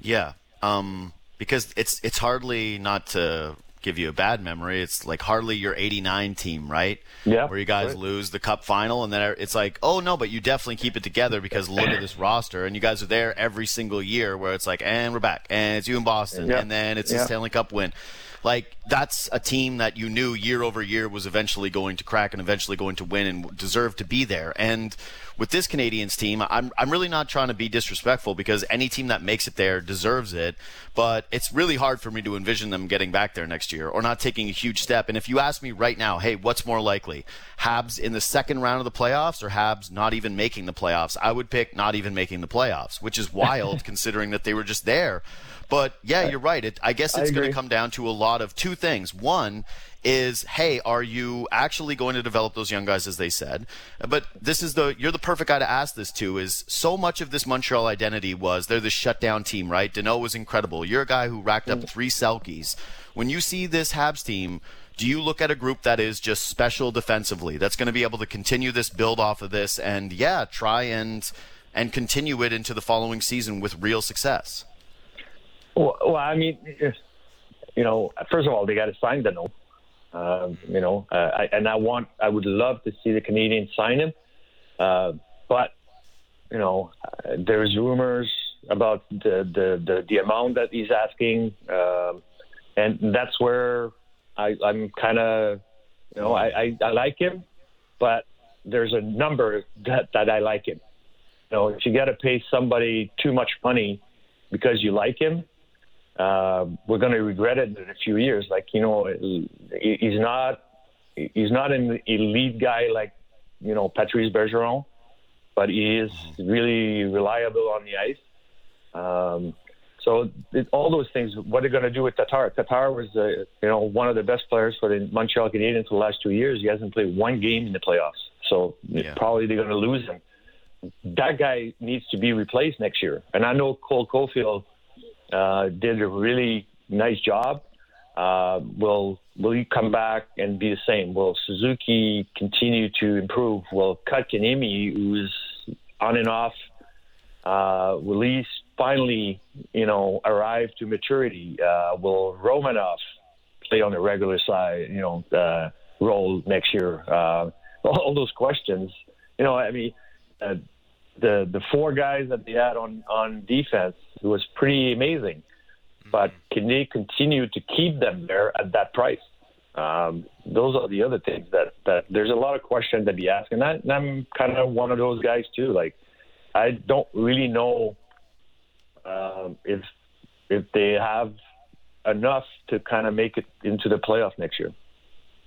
Yeah, um, because it's it's hardly not to give you a bad memory. It's like hardly your 89 team, right? Yeah. Where you guys right. lose the cup final and then er, it's like, "Oh no, but you definitely keep it together because look at this roster and you guys are there every single year where it's like, "And we're back." And it's you in Boston yeah. and then it's yeah. a Stanley Cup win. Like that's a team that you knew year over year was eventually going to crack and eventually going to win and deserve to be there. And with this Canadiens team, I'm I'm really not trying to be disrespectful because any team that makes it there deserves it. But it's really hard for me to envision them getting back there next year or not taking a huge step. And if you ask me right now, hey, what's more likely, Habs in the second round of the playoffs or Habs not even making the playoffs? I would pick not even making the playoffs, which is wild [LAUGHS] considering that they were just there. But yeah, you're right. It, I guess it's going to come down to a lot of two things. One is, hey, are you actually going to develop those young guys as they said? But this is the you're the perfect guy to ask this to. Is so much of this Montreal identity was they're the shutdown team, right? Danault was incredible. You're a guy who racked up three Selkes. When you see this Habs team. Do you look at a group that is just special defensively? That's going to be able to continue this, build off of this, and yeah, try and and continue it into the following season with real success. Well, well I mean, you know, first of all, they got to sign Danault. Um, you know, uh, I, and I want, I would love to see the Canadiens sign him, uh, but you know, uh, there's rumors about the, the the, the amount that he's asking, um, and that's where I, I'm kind of, you know, I, I, I like him, but there's a number that that I like him. You know, if you got to pay somebody too much money because you like him, uh, we're going to regret it in a few years. Like you know, he's not he's not an elite guy like you know Patrice Bergeron, but he is really reliable on the ice. Um, so it, all those things. What are going to do with Tatar? Tatar was uh, you know one of the best players for the Montreal Canadiens for the last two years. He hasn't played one game in the playoffs, so yeah. probably they're going to lose him. That guy needs to be replaced next year. And I know Cole Caulfield uh, did a really nice job. Uh, will will he come back and be the same? Will Suzuki continue to improve? Will Kotkaniemi, who's on and off, uh, he finally, you know, arrive to maturity? Uh, will Romanov play on the regular side, you know, uh, role next year? Uh, [LAUGHS] all those questions. You know, I mean, uh, the the four guys that they had on on defense was pretty amazing. But can they continue to keep them there at that price? Um, those are the other things that, that there's a lot of questions to be asked, and, I, and I'm kind of one of those guys too. Like, I don't really know um, if if they have enough to kind of make it into the playoff next year.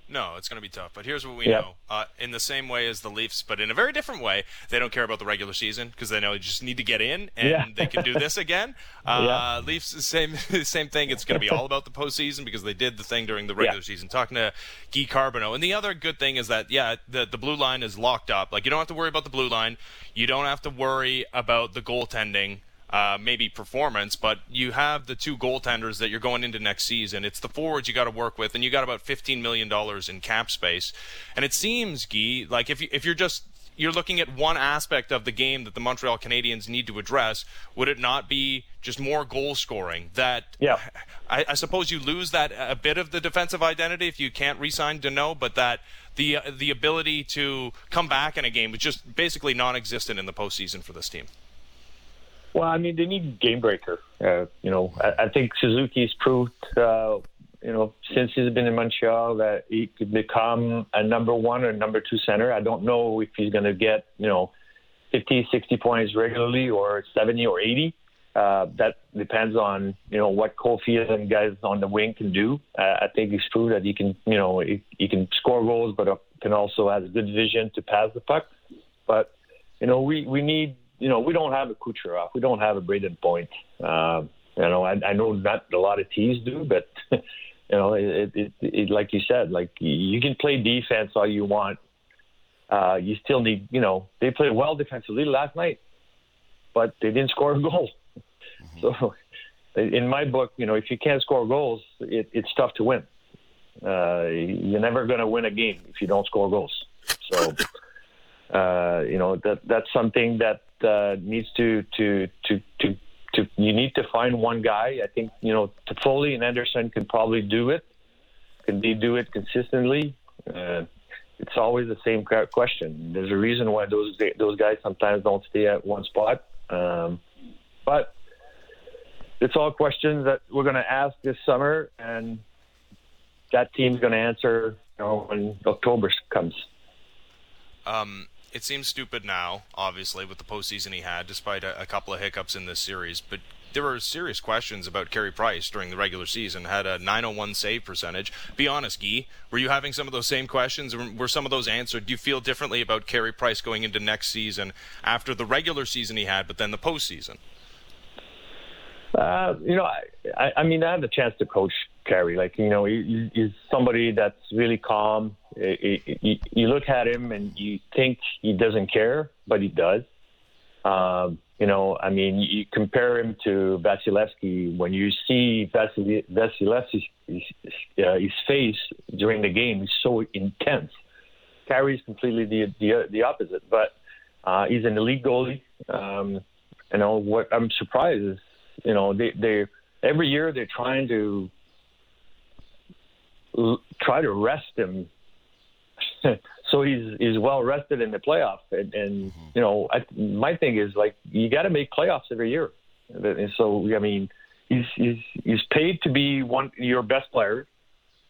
No, it's going to be tough. But here's what we yeah. know: uh, in the same way as the Leafs, but in a very different way, they don't care about the regular season because they know they just need to get in and yeah. they can do [LAUGHS] this again. Uh, yeah. Leafs, same [LAUGHS] same thing. It's going to be all about the postseason because they did the thing during the regular season. Talking to Guy Carbonneau. and the other good thing is that yeah, the the blue line is locked up. Like you don't have to worry about the blue line. You don't have to worry about the goaltending uh, maybe performance, but you have the two goaltenders that you're going into next season. It's the forwards you got to work with, and you got about $15 million in cap space. And it seems, Guy, like if, you, if you're just you're looking at one aspect of the game that the Montreal Canadiens need to address. Would it not be just more goal scoring? That yeah, I, I suppose you lose that a bit of the defensive identity if you can't re-sign Danault, but that the the ability to come back in a game is just basically non-existent in the postseason for this team. Well, I mean, they need game breaker. Uh, you know, I, I think Suzuki's proved, uh, you know, since he's been in Montreal that he could become a number one or number two center. I don't know if he's going to get, you know, 50, 60 points regularly or 70 or 80. Uh, that depends on you know what Caulfield and guys on the wing can do. Uh, I think it's true that he can you know he, he can score goals, but uh, can also has good vision to pass the puck. But you know we we need you know, we don't have a Kucherov, we don't have a Brayden Point. Uh, you know, I, I know not a lot of teams do, but [LAUGHS] you know, it, it, it, like you said, like you can play defense all you want. Uh, you still need, you know, they played well defensively last night. but they didn't [LAUGHS] score a goal. Mm-hmm. So, in my book, you know, if you can't score goals, it, it's tough to win. Uh, you're never going to win a game if you don't score goals. So, [LAUGHS] uh, you know, that that's something that uh, needs to, to to to to you need to find one guy. I think you know Toffoli and Anderson can probably do it. Can they do it consistently? Uh, it's always the same question. There's a reason why those those guys sometimes don't stay at one spot. Um, but it's all questions that we're going to ask this summer, and that team's going to answer you know, when October comes. Um, it seems stupid now, obviously, with the postseason he had, despite a, a, couple of hiccups in this series. But there were serious questions about Carey Price during the regular season. Had a 901 save percentage. Be honest, Guy, were you having some of those same questions? Were some of those answered? Do you feel differently about Carey Price going into next season after the regular season he had, but then the postseason? Uh, you know, I, I mean, I had the chance to coach Carey. Like, you know, he, he's somebody that's really calm. You, look at him and you think he doesn't care, but he does. Um, you know, I mean, you compare him to Vasilevskiy. When you see Vasilevskiy's uh, his face during the game, he's so intense. Carey's completely the the, the opposite, but uh, he's an elite goalie. Um, you know what? I'm surprised is you know, they they every year they're trying to l- try to rest him [LAUGHS] so he's he's well rested in the playoffs. And, and mm-hmm. you know, I, my thing is like you got to make playoffs every year. And so I mean, he's he's he's paid to be one your best player.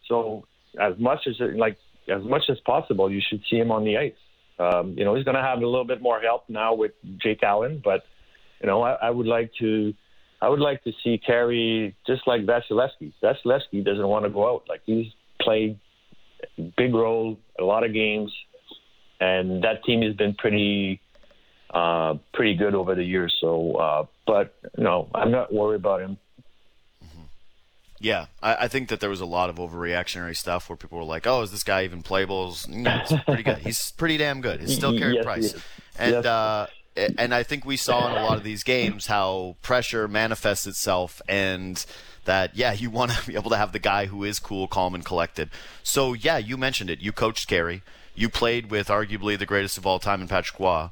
So as much as like as much as possible, you should see him on the ice. Um, you know, he's going to have a little bit more help now with Jake Allen, but you know, I, I would like to I would like to see Carey just like Vasilevskiy. Vasilevskiy doesn't want to go out. Like he's played big role, a lot of games, and that team has been pretty uh, pretty good over the years. So, uh, but no, I'm not worried about him. Mm-hmm. Yeah, I, I, think that there was a lot of overreactionary stuff where people were like, "Oh, is this guy even playable?" No, he's pretty good. He's pretty damn good. He's still Carey [LAUGHS] yes, Price, yes. and yes. uh, and I think we saw in a lot of these games how pressure manifests itself and that yeah you want to [LAUGHS] be able to have the guy who is cool calm and collected. So yeah you mentioned it. You coached Carey you played with arguably the greatest of all time in Patrick Roy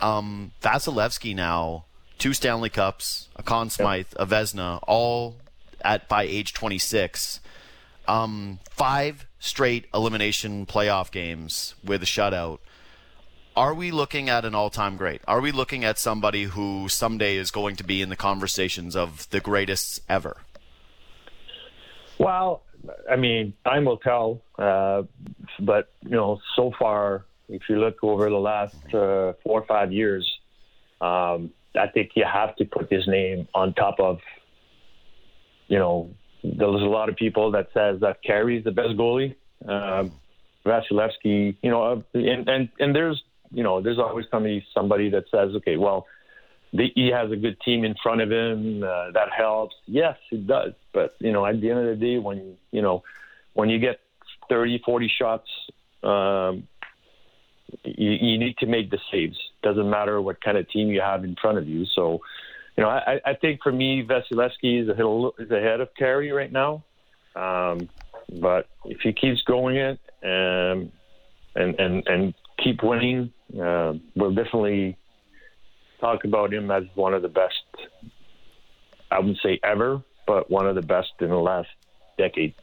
um, Vasilevskiy now two Stanley Cups a Conn Smythe a Vezina, all at by age 26 um, five straight elimination playoff games with a shutout. Are we looking at an all-time great? Are we looking at somebody who someday is going to be in the conversations of the greatest ever? Well, I mean, time will tell. Uh, but you know, so far, if you look over the last uh, four or five years, um, I think you have to put his name on top of. You know, there's a lot of people that says that Carey's the best goalie. Um, Vasilevskiy, you know, and, and and there's you know, there's always somebody somebody that says, okay, well, the, he has a good team in front of him. Uh, that helps. Yes, it does. But you know, at the end of the day, when you know, when you get 30, 40 shots, um, you, you need to make the saves. Doesn't matter what kind of team you have in front of you. So, you know, I, I think for me, Vasilevskiy is, a, is ahead of Carey right now. Um, but if he keeps going it um, and and and keep winning, uh, we'll definitely talk about him as one of the best. I wouldn't say ever, but one of the best in the last decade.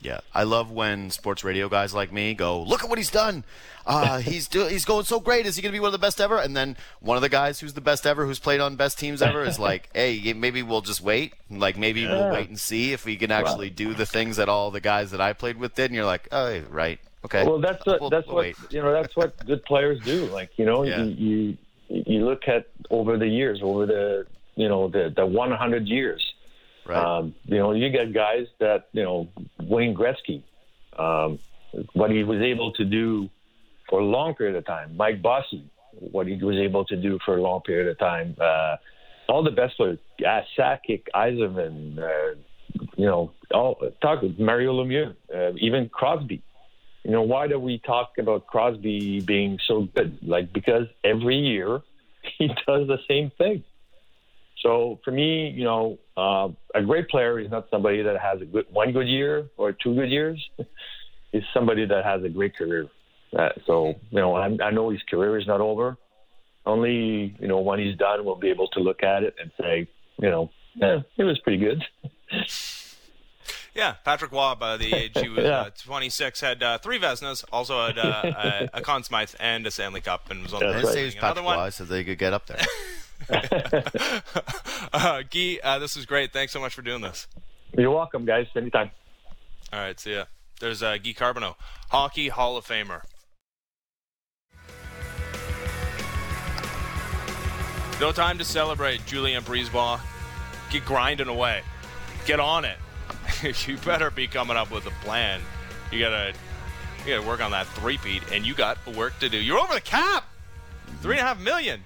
Yeah, I love when sports radio guys like me go, "Look at what he's done. Uh, [LAUGHS] he's do- he's going so great. Is he going to be one of the best ever?" And then one of the guys who's the best ever, who's played on best teams ever, is like, [LAUGHS] "Hey, maybe we'll just wait. Like maybe yeah. we'll wait and see if we can actually do the things that all the guys that I played with did." And you're like, "Oh, right, Okay. Well, that's what we'll, that's we'll what wait. you know. That's what good players do. Like you know, yeah. you, you you look at over the years, over the you know the the 100 years. Right. Um, you know, you get guys that you know Wayne Gretzky, um, what he was able to do for a long period of time. Mike Bossy, what he was able to do for a long period of time. Uh, all the best players, uh, Sakic, Yzerman, uh, you know, all talk Mario Lemieux, uh, even Crosby you know, why do we talk about Crosby being so good? Like because every year [LAUGHS] he does the same thing. So for me, you know, uh, a great player is not somebody that has a good one good year or two good years. [LAUGHS] He's somebody that has a great career. Uh, so you know, I, I know his career is not over. Only you know when he's done, we'll be able to look at it and say, you know, yeah, it was pretty good. [LAUGHS] Yeah, Patrick Roy, by the age he was [LAUGHS] yeah. uh, 26, had uh, three Vezinas, also had uh, a, a Conn Smythe and a Stanley Cup, and was on the right. Patrick Roy so they could get up there. [LAUGHS] uh, Guy, uh, this was great. Thanks so much for doing this. You're welcome, guys. Anytime. All right, see ya. There's uh, Guy Carbonneau, Hockey Hall of Famer. No time to celebrate, Julien BriseBois. Get grinding away. Get on it. [LAUGHS] you better be coming up with a plan. You gotta, you gotta work on that three-peat, and you got work to do. You're over the cap. Three and a half million.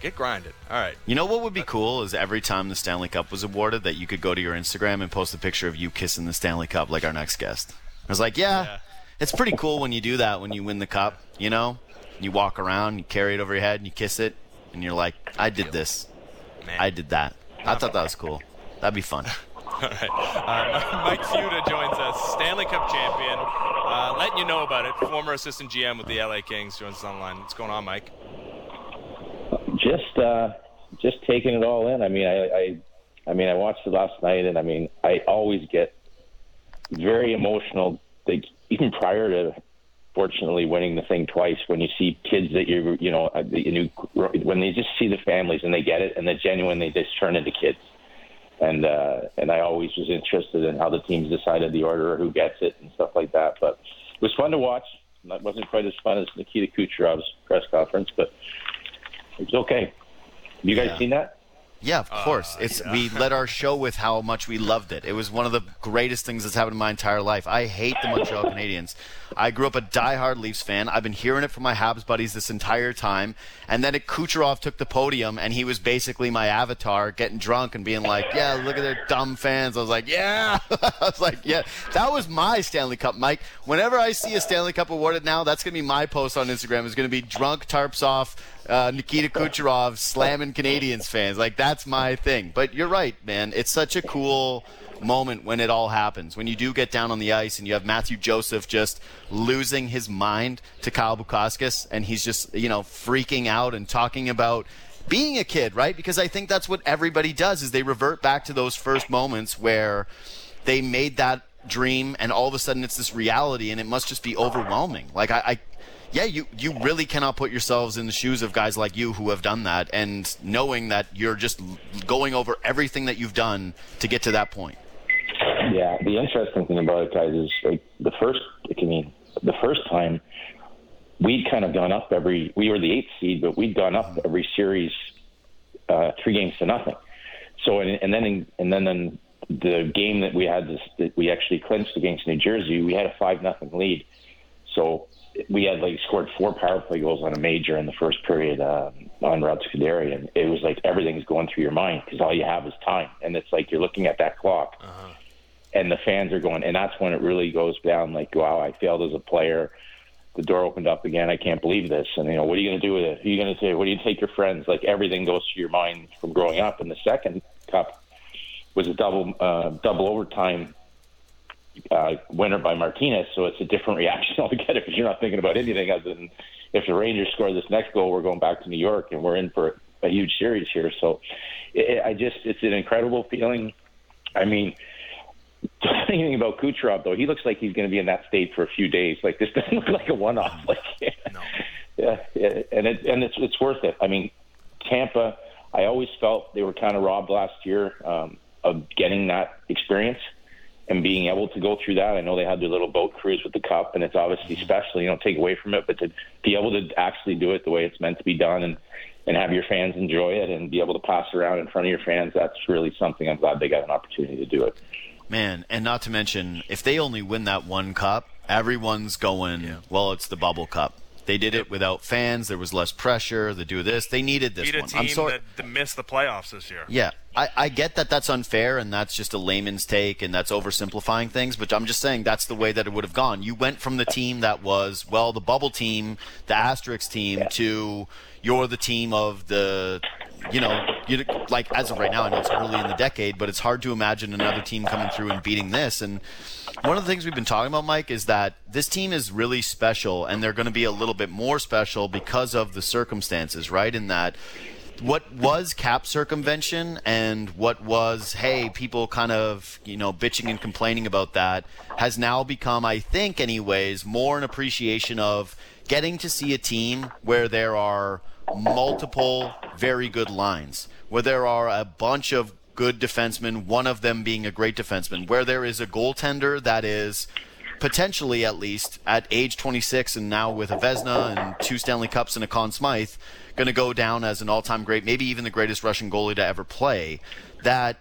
Get grinded. All right. You know what would be cool is every time the Stanley Cup was awarded, that you could go to your Instagram and post a picture of you kissing the Stanley Cup, like our next guest. I was like, yeah, yeah. it's pretty cool when you do that when you win the cup. You know, you walk around, you carry it over your head, and you kiss it, and you're like, I did this. Man. I did that. I thought that was cool. That'd be fun. [LAUGHS] All right. Uh, [LAUGHS] Mike Futa joins us, Stanley Cup champion. Uh, letting you know about it. Former assistant GM with the LA Kings joins us online. What's going on, Mike? Just, uh, just taking it all in. I mean, I, I, I mean, I watched it last night, and I mean, I always get very emotional. Like even prior to, fortunately, winning the thing twice, when you see kids that you, you know, uh, you when they just see the families and they get it, and they genuine, they just turn into kids and uh, and I always was interested in how the teams decided the order who gets it and stuff like that. But it was fun to watch. It wasn't quite as fun as Nikita Kucherov's press conference, but it was okay. Have you guys yeah. seen that? Yeah, of course. Uh, it's yeah. we led our [LAUGHS] show with how much we loved it. It was one of the greatest things that's happened in my entire life. I hate the Montreal Canadiens. I grew up a die-hard Leafs fan. I've been hearing it from my Habs buddies this entire time. And then Kucherov took the podium, and he was basically my avatar, getting drunk and being like, "Yeah, look at their dumb fans." I was like, "Yeah," [LAUGHS] I was like, "Yeah." That was my Stanley Cup, Mike. Whenever I see a Stanley Cup awarded now, that's gonna be my post on Instagram. It's gonna be drunk tarps off uh, Nikita Kucherov slamming Canadians fans. Like that's my thing. But you're right, man. It's such a cool moment when it all happens. When you do get down on the ice and you have Matthew Joseph just losing his mind to Kyle Bukauskas and he's just, you know, freaking out and talking about being a kid, right? Because I think that's what everybody does is they revert back to those first moments where they made that dream and all of a sudden it's this reality and it must just be overwhelming. Like I, I yeah, you you really cannot put yourselves in the shoes of guys like you who have done that, and knowing that you're just going over everything that you've done to get to that point. Yeah, the interesting thing about it, guys, is like the first. I mean, the first time we'd kind of gone up every. We were the eighth seed, but we'd gone up every series, uh, three games to nothing. So and, and then and then in the game that we had this, that we actually clinched against New Jersey, we had a five nothing lead. So we had like scored four power play goals on a major in the first period uh, on Rob Scuderi, and it was like everything's going through your mind because all you have is time, and it's like you're looking at that clock, uh-huh. and the fans are going, and that's when it really goes down. Like, wow, I failed as a player. The door opened up again. I can't believe this. And you know, what are you going to do with it? Are you going to say, what do you take your friends? Like everything goes through your mind from growing up. And the second cup was a double uh, double overtime uh, winner by Martinez, so it's a different [LAUGHS] reaction altogether because you're not thinking about anything other than if the Rangers score this next goal, we're going back to New York and we're in for a huge series here. So it, I just, it's an incredible feeling. I mean, [LAUGHS] anything about Kucherov though, he looks like he's going to be in that state for a few days. Like this [LAUGHS] doesn't look like a one-off. Like, no. yeah, yeah, and it, and it's it's worth it. I mean, Tampa. I always felt they were kind of robbed last year um, of getting that experience and being able to go through that. I know they had their little boat cruise with the cup, and it's obviously mm-hmm. special. You don't take away from it, but to be able to actually do it the way it's meant to be done and and have your fans enjoy it and be able to pass it around in front of your fans, that's really something. I'm glad they got an opportunity to do it. Man, and not to mention, if they only win that one cup, everyone's going, yeah. well, it's the bubble cup They did it without fans. There was less pressure. They do this. They needed this Beat a one. team I'm sorry. that, that missed the playoffs this year. Yeah, I, I get that that's unfair and that's just a layman's take and that's oversimplifying things, but I'm just saying that's the way that it would have gone. You went from the team that was, well, the bubble team, the asterisk team, to you're the team of the, you know, you, like as of right now, I know it's early in the decade, but it's hard to imagine another team coming through and beating this. And one of the things we've been talking about, Mike, is that this team is really special and they're going to be a little bit more special because of the circumstances, right? In that what was cap circumvention and what was hey people kind of you know bitching and complaining about that has now become i think anyways more an appreciation of getting to see a team where there are multiple very good lines where there are a bunch of good defensemen one of them being a great defenseman where there is a goaltender that is potentially at least at age 26 and now with a Vezina and two Stanley Cups and a Conn Smythe going to go down as an all-time great, maybe even the greatest Russian goalie to ever play. That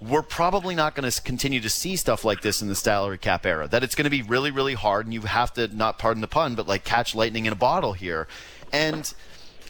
we're probably not going to continue to see stuff like this in the salary cap era. That it's going to be really, really hard, and you have to not pardon the pun, but like catch lightning in a bottle here. And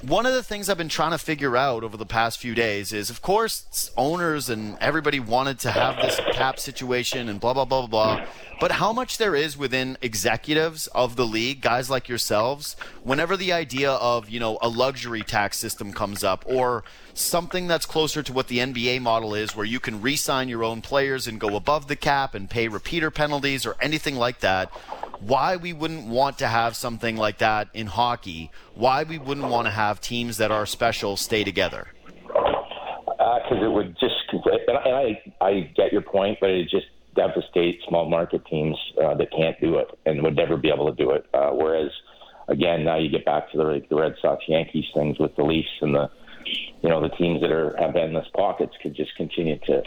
one of the things I've been trying to figure out over the past few days is, of course, owners and everybody wanted to have this cap situation and blah blah blah blah blah. But how much there is within executives of the league, guys like yourselves, whenever the idea of you know a luxury tax system comes up, or something that's closer to what the NBA model is, where you can re-sign your own players and go above the cap and pay repeater penalties or anything like that why we wouldn't want to have something like that in hockey, why we wouldn't want to have teams that are special stay together. Because uh, it would just, and I, I get your point, but it just devastate small market teams uh, that can't do it and would never be able to do it. Uh, whereas, again, now you get back to the, like, the Red Sox Yankees things with the Leafs and the, you know, the teams that are have endless pockets could just continue to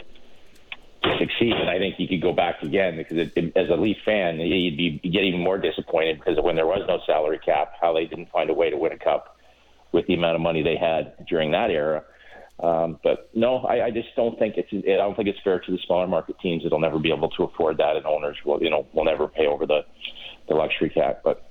succeed. And I think you could go back again because it, it, as a Leaf fan, you'd be get even more disappointed because when there was no salary cap, how they didn't find a way to win a cup with the amount of money they had during that era. Um, but no, I, I just don't think it's. I don't think it's fair to the smaller market teams that'll never be able to afford that, and owners will, you know, will never pay over the the luxury cap. But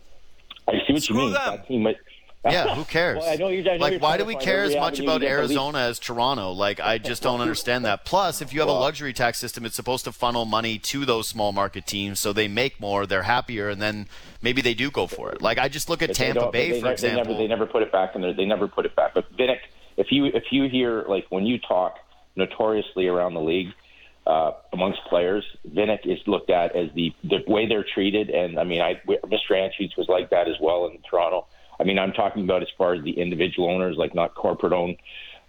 I see what Screw you mean. them. That team might, Yeah, who cares? Well, I know you're- I know like, why do we care as much about Arizona as Toronto? Like, I just don't understand that. Plus, if you have a luxury tax system, it's supposed to funnel money to those small market teams, so they make more, they're happier, and then maybe they do go for it. Like, I just look at Tampa Bay, they, for they example. Never, they never put it back in there. They never put it back. But Vinik, if you if you hear like when you talk notoriously around the league uh, amongst players, Vinik is looked at as the the way they're treated. And I mean, I Mr. Anschutz was like that as well in Toronto. I mean, I'm talking about as far as the individual owners, like not corporate owned.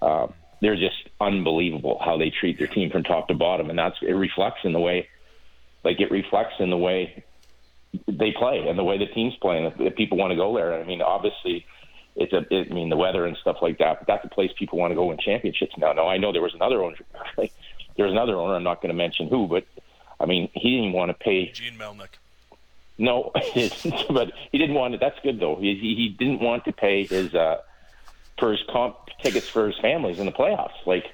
Uh, they're just unbelievable how they treat their team from top to bottom, and that's it reflects in the way, like it reflects in the way they play and the way the teams play, and if, if people want to go there. I mean, obviously, it's a. It, I mean, the weather and stuff like that. But that's a place people want to go win championships now. Now I know there was another owner. Like, [LAUGHS] there was another owner. I'm not going to mention who, but I mean, he didn't want to pay. Gene Melnyk. No, [LAUGHS] but he didn't want it. That's good though. He he, he didn't want to pay his uh, for his comp tickets for his families in the playoffs. Like,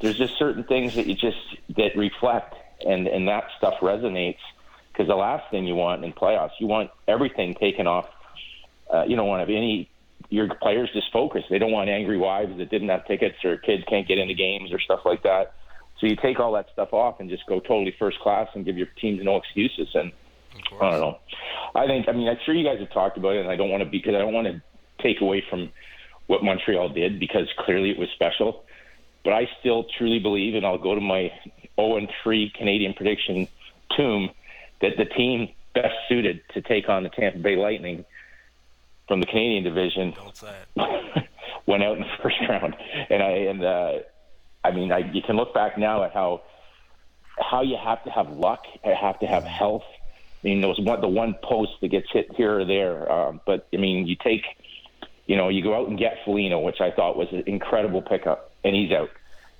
there's just certain things that you just that reflect, and and that stuff resonates. Because the last thing you want in playoffs, you want everything taken off. Uh, you don't want to have any your players just focused. They don't want angry wives that didn't have tickets or kids can't get into games or stuff like that. So you take all that stuff off and just go totally first class and give your teams no excuses. And I don't know. I think. I mean, I'm sure you guys have talked about it, and I don't want to because I don't want to take away from what Montreal did because clearly it was special. But I still truly believe, and I'll go to my 0 and 3 Canadian prediction tomb, that the team best suited to take on the Tampa Bay Lightning from the Canadian division Don't say it. [LAUGHS] went out in the first round. And I and uh, I mean, I, you can look back now at how how you have to have luck, you have to have health. I mean, was one, the one post that gets hit here or there, um, but I mean, you take, you know, you go out and get Foligno, which I thought was an incredible pickup, and he's out.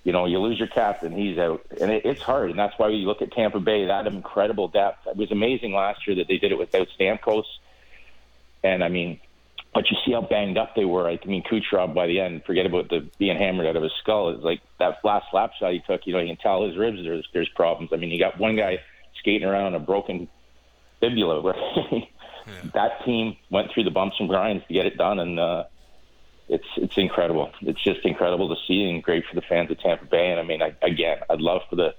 You know, you lose your captain, he's out, and it, it's hard, and that's why you look at Tampa Bay, that incredible depth. It was amazing last year that they did it without Stamkos, and I mean, but you see how banged up they were. I mean, Kucherov by the end, forget about the being hammered out of his skull. It's like that last slap shot he took. You know, you can tell his ribs. There's there's problems. I mean, you got one guy skating around a broken fibula. [LAUGHS] yeah. that team went through the bumps and grinds to get it done, and uh, it's it's incredible. It's just incredible to see, and great for the fans of Tampa Bay. And I mean, I, again, I'd love for the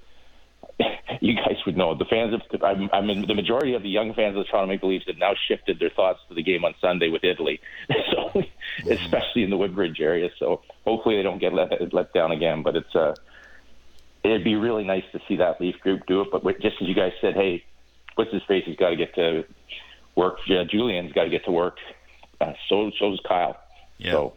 [LAUGHS] you guys would know the fans of I, I mean the majority of the young fans of the Toronto Maple Leafs have now shifted their thoughts to the game on Sunday with Italy, [LAUGHS] so mm-hmm. especially in the Woodbridge area. So hopefully they don't get let let down again. But it's uh it'd be really nice to see that Leaf group do it. But just as you guys said, hey, what's his face? He's got to get to work. Uh, Julien's got to get to work. Uh, so so's Kyle. Yeah. So,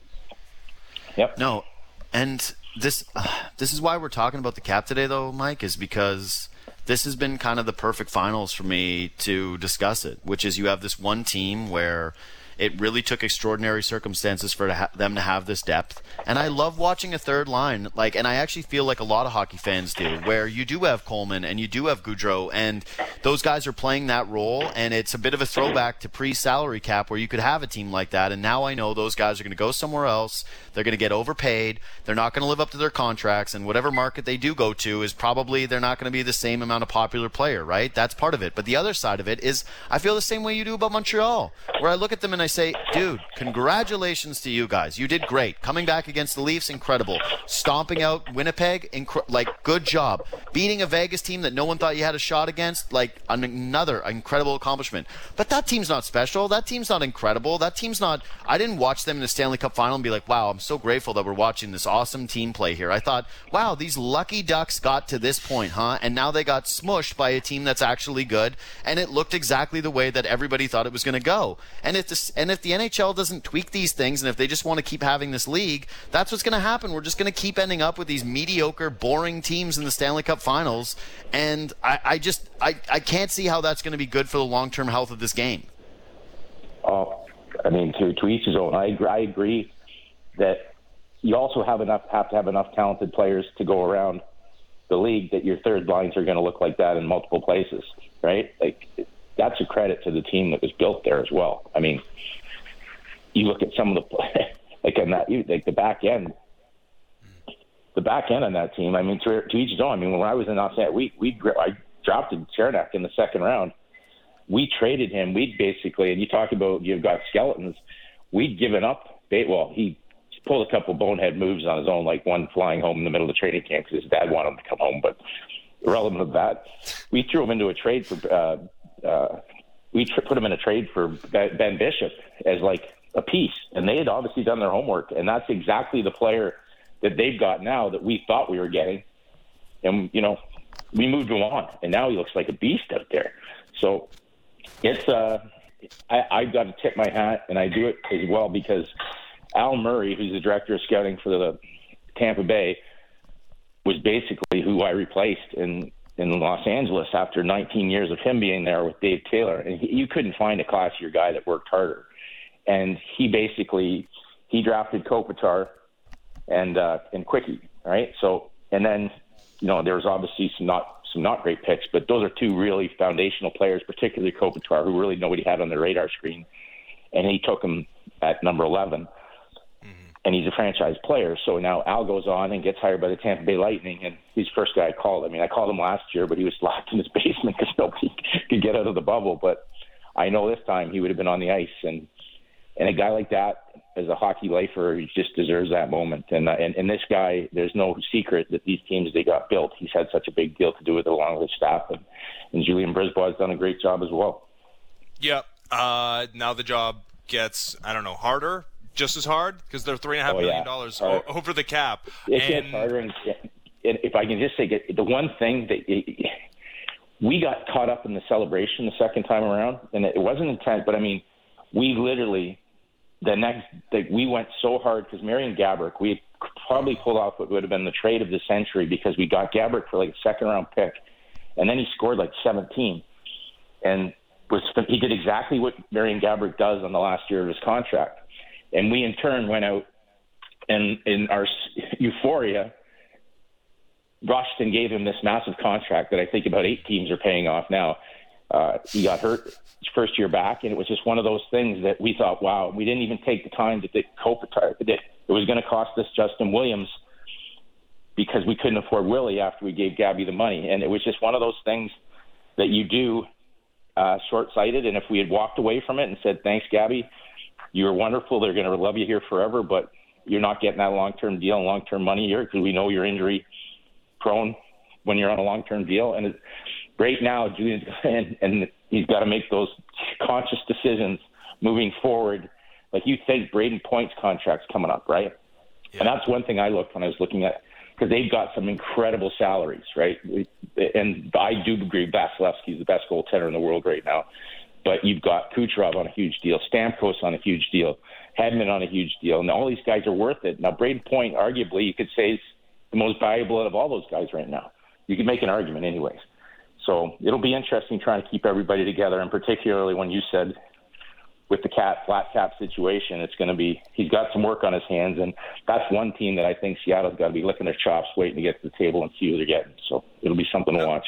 yep. No, and this uh, this is why we're talking about the cap today, though, Mike, is because this has been kind of the perfect finals for me to discuss it. Which is you have this one team where it really took extraordinary circumstances for them to have this depth. And I love watching a third line, like, and I actually feel like a lot of hockey fans do, where you do have Coleman and you do have Goodrow, and those guys are playing that role. And it's a bit of a throwback to pre-salary cap, where you could have a team like that. And now I know those guys are going to go somewhere else. They're going to get overpaid. They're not going to live up to their contracts, and whatever market they do go to is probably they're not going to be the same amount of popular player, right? That's part of it. But the other side of it is I feel the same way you do about Montreal, where I look at them and I say, dude, congratulations to you guys. You did great. Coming back against the Leafs, incredible. Stomping out Winnipeg, inc- like, good job. Beating a Vegas team that no one thought you had a shot against, like, another incredible accomplishment. But that team's not special. That team's not incredible. That team's not. I didn't watch them in the Stanley Cup final and be like, wow, I'm so grateful that we're watching this awesome team play here. I thought, wow, these lucky Ducks got to this point, huh? And now they got smushed by a team that's actually good, and it looked exactly the way that everybody thought it was going to go. And the, and if the NHL doesn't tweak these things, and if they just want to keep having this league, that's what's going to happen. We're just going to keep ending up with these mediocre, boring teams in the Stanley Cup Finals, and I, I just I, I can't see how that's going to be good for the long term health of this game. Oh, I mean, to, to each his own. I I agree that you also have enough have to have enough talented players to go around the league that your third lines are going to look like that in multiple places, right? Like that's a credit to the team that was built there as well. I mean, you look at some of the [LAUGHS] like on that like the back end, the back end on that team. I mean, to, to each his own. I mean, when I was in Austin, we we I drafted Cernak in the second round. We traded him. We'd basically, and you talk about you've got skeletons. We'd given up. Well, he pulled a couple bonehead moves on his own, like one flying home in the middle of the training camp because his dad wanted him to come home. But irrelevant of that, we threw him into a trade for. Uh, uh, we put him in a trade for Ben Bishop as like a piece, and they had obviously done their homework, and that's exactly the player that they've got now that we thought we were getting, and you know, we moved him on, and now he looks like a beast out there. So it's uh, I, I've got to tip my hat, and I do it as well because Al Murray, who's the director of scouting for the Tampa Bay, was basically who I replaced in in Los Angeles after 19 years of him being there with Dave Taylor, and he, you couldn't find a classier guy that worked harder and he basically he drafted Kopitar and uh, and Quickie, right? So and then you know there was obviously some not some not great picks, but those are two really foundational players, particularly Kopitar, who really nobody had on their radar screen, and he took him at number 11 mm-hmm. And he's a franchise player. So now Al goes on and gets hired by the Tampa Bay Lightning, and he's the first guy I called. I mean, I called him last year, but he was [LAUGHS] locked in his basement because nobody could get out of the bubble. But I know this time he would have been on the ice, and and a guy like that, as a hockey lifer, he just deserves that moment. And, uh, and and this guy, there's no secret that these teams they got built. He's had such a big deal to do with it along with staff, and, and Julien BriseBois has done a great job as well. Yep. Uh, now the job gets I don't know harder, just as hard because they're three and a half oh, million dollars o- over the cap. It and... gets harder, and, and if I can just say, the one thing that. It, we got caught up in the celebration the second time around, and it wasn't intent, but I mean, we literally the next like we went so hard because Marian Gaborik, we probably pulled off what would have been the trade of the century because we got Gaborik for like a second round pick, and then he scored like 17, and was he did exactly what Marian Gaborik does on the last year of his contract, and we in turn went out and in our euphoria rushed gave him this massive contract that I think about eight teams are paying off now. Uh, he got hurt his first year back, and it was just one of those things that we thought, wow, we didn't even take the time to cope that it was going to cost us Justin Williams because we couldn't afford Willie after we gave Gabby the money, and it was just one of those things that you do uh, short-sighted. And if we had walked away from it and said, "Thanks, Gabby, you were wonderful. They're going to love you here forever," but you're not getting that long-term deal and long-term money here because we know you're injury prone when you're on a long-term deal. And it, right now, Julien and, and he's got to make those conscious decisions moving forward. Like you think Brayden Point's contract's coming up, right? Yeah. And that's one thing I looked when I was looking at because they've got some incredible salaries, right? And I do agree Vasilevskiy's the best goaltender in the world right now. But you've got Kucherov on a huge deal, Stamkos on a huge deal, Hedman on a huge deal, and all these guys are worth it. Now, Brayden Point, arguably, you could say is the most valuable out of all those guys right now. You could make an argument, anyways. So it'll be interesting trying to keep everybody together, and particularly when you said with the cap flat cap situation, it's going to be he's got some work on his hands, and that's one team that I think Seattle's got to be licking their chops, waiting to get to the table and see who they're getting. So it'll be something to watch.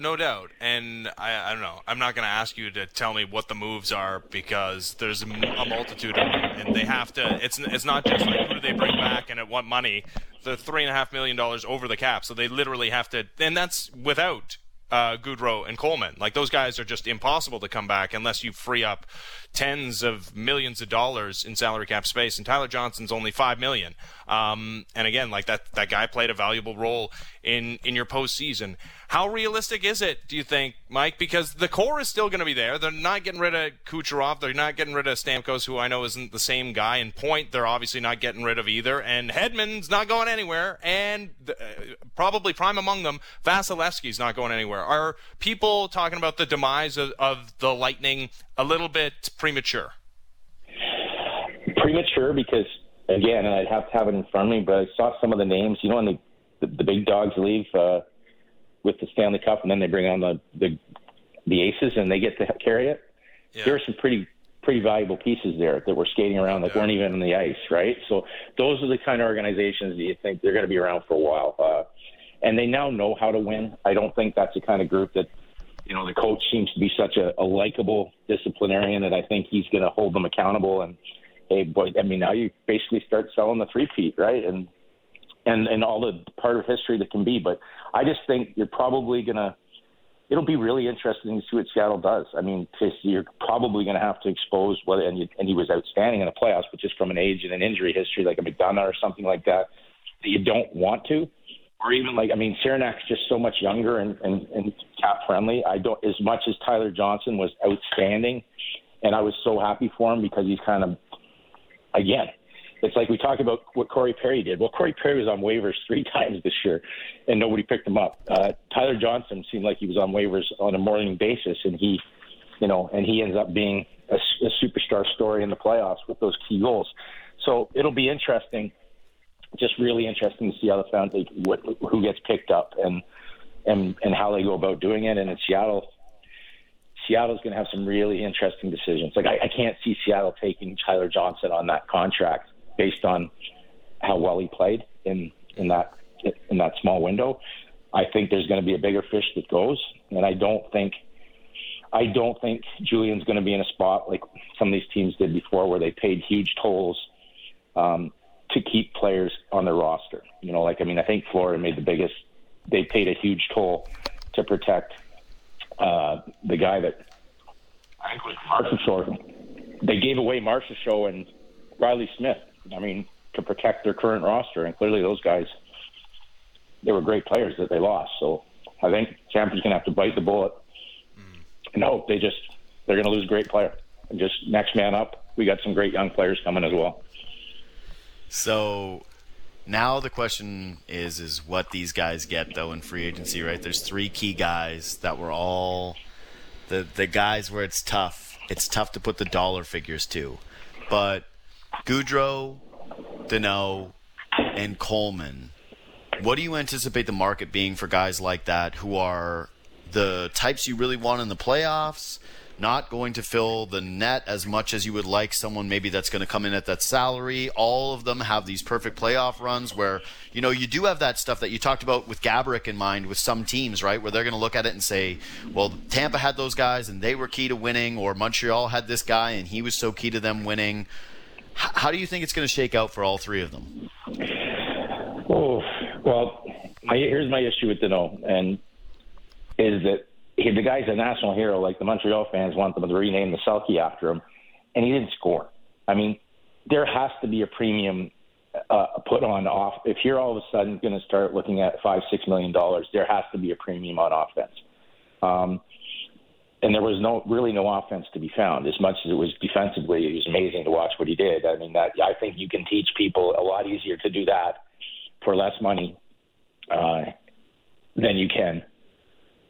No doubt, and I, I don't know. I'm not going to ask you to tell me what the moves are because there's a, multitude of them, and they have to. It's it's not just like who do they bring back and at what money. The three and a half million dollars over the cap, so they literally have to, and that's without uh, Goodrow and Coleman. Like those guys are just impossible to come back unless you free up tens of millions of dollars in salary cap space. And Tyler Johnson's only five million. Um, and again, like that that guy played a valuable role in in your postseason. How realistic is it, do you think, Mike? Because the core is still going to be there. They're not getting rid of Kucherov. They're not getting rid of Stamkos, who I know isn't the same guy. And Point, they're obviously not getting rid of either. And Hedman's not going anywhere. And uh, probably prime among them, Vasilevskiy's not going anywhere. Are people talking about the demise of, of the Lightning a little bit premature? Premature because, again, and I'd have to have it in front of me, but I saw some of the names, you know, when the, the, the big dogs leave. Uh, with the Stanley Cup, and then they bring on the the, the Aces, and they get to carry it. Yeah. There are some pretty pretty valuable pieces there that were skating around that yeah. weren't even on the ice, right? So those are the kind of organizations that you think they're going to be around for a while, uh, and they now know how to win. I don't think that's the kind of group that you know the coach seems to be such a, a likable disciplinarian that I think he's going to hold them accountable and. Hey, boy! I mean, now you basically start selling the three-peat, right? And and and all the part of history that can be. But I just think you're probably gonna. It'll be really interesting to see what Seattle does. I mean, you're probably going to have to expose whether and, you, and he was outstanding in the playoffs, but just from an age and an injury history like a McDonagh or something like that, that you don't want to, or even like I mean, Cernak's just so much younger and, and, and cap friendly. I don't as much as Tyler Johnson was outstanding, and I was so happy for him because he's kind of again it's like we talk about what Corey Perry did. Well, Corey Perry was on waivers three [LAUGHS] times this year, and nobody picked him up. Uh, Tyler Johnson seemed like he was on waivers on a morning basis, and he, you know, and he ends up being a, a superstar story in the playoffs with those key goals. So it'll be interesting, just really interesting to see how the Fountain what, who gets picked up and and and how they go about doing it. And in Seattle, Seattle's going to have some really interesting decisions. Like I, I can't see Seattle taking Tyler Johnson on that contract based on how well he played in in that in that small window. I think there's going to be a bigger fish that goes, and I don't think I don't think Julien's going to be in a spot like some of these teams did before, where they paid huge tolls um, to keep players on their roster. You know, like I mean, I think Florida made the biggest. They paid a huge toll to protect uh, the guy that I think was Marchessault. They gave away Marchessault and Reilly Smith I mean, to protect their current roster. And clearly, those guys, they were great players that they lost. So I think Tampa's going to have to bite the bullet mm. and hope they just they're going to lose a great player and just next man up. We got some great young players coming as well. So now the question is is what these guys get though in free agency, right? There's three key guys that were all the the guys where it's tough. It's tough to put the dollar figures to. But Goodrow, Danault, and Coleman. What do you anticipate the market being for guys like that who are the types you really want in the playoffs? Not going to fill the net as much as you would like someone maybe that's going to come in at that salary. All of them have these perfect playoff runs where, you know, you do have that stuff that you talked about with Gaborik in mind with some teams, right? Where they're going to look at it and say, well, Tampa had those guys and they were key to winning, or Montreal had this guy and he was so key to them winning how do you think it's going to shake out for all three of them? Oh, well, my, here's my issue with Danault, and is that he, the guy's a national hero. Like the Montreal fans want them to rename the Selke after him, and he didn't score. I mean, there has to be a premium uh, put on off. If you're all of a sudden going to start looking at five, six million dollars, there has to be a premium on offense. Um, and there was no really no offense to be found. As much as it was defensively, it was amazing to watch what he did. I mean, that I think you can teach people a lot easier to do that for less money uh, than you can.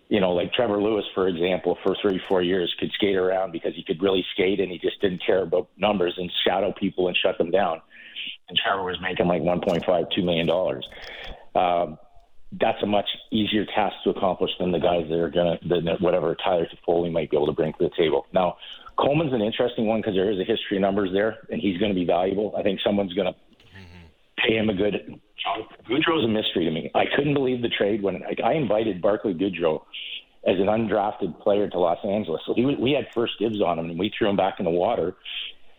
You know, like Trevor Lewis, for example, for three, four years could skate around because he could really skate and he just didn't care about numbers and shadow people and shut them down. And Trevor was making like 1.5, $2 million. Um, that's a much easier task to accomplish than the guys that are to, than whatever Tyler Toffoli might be able to bring to the table. Now, Coleman's an interesting one because there is a history of numbers there, and he's going to be valuable. I think someone's going to pay him a good. Goodrow's a mystery to me. I couldn't believe the trade when I, I invited Barclay Goodrow as an undrafted player to Los Angeles. So he we had first dibs on him, and we threw him back in the water.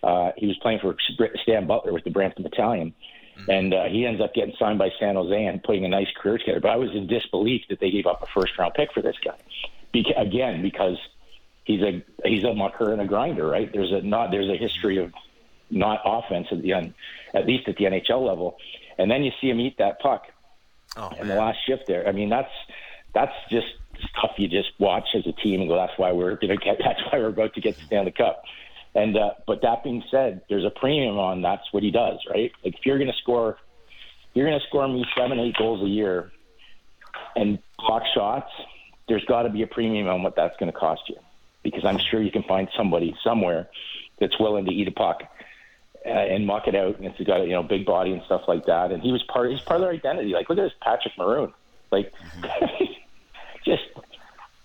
Uh, he was playing for Stan Butler with the Brampton Battalion, mm-hmm. and uh, he ends up getting signed by San Jose and putting a nice career together. But I was in disbelief that they gave up a first round pick for this guy. Beca- again, because he's a he's a mucker and a grinder, right? There's a not there's a history of not offense at the end, at least at the NHL level. And then you see him eat that puck oh, in the last shift there. I mean, that's that's just stuff you just watch as a team and go, that's why we're going to get, [LAUGHS] that's why we're about to get the Stanley Cup. And uh, but that being said, there's a premium on that's what he does, right? Like if you're going to score, you're going to score me seven, eight goals a year, and block shots. There's got to be a premium on what that's going to cost you, because I'm sure you can find somebody somewhere that's willing to eat a puck uh, and muck it out. And he's got a you know big body and stuff like that. And he was part. He's part of their identity. Like look at this Patrick Maroon. Like mm-hmm. [LAUGHS] just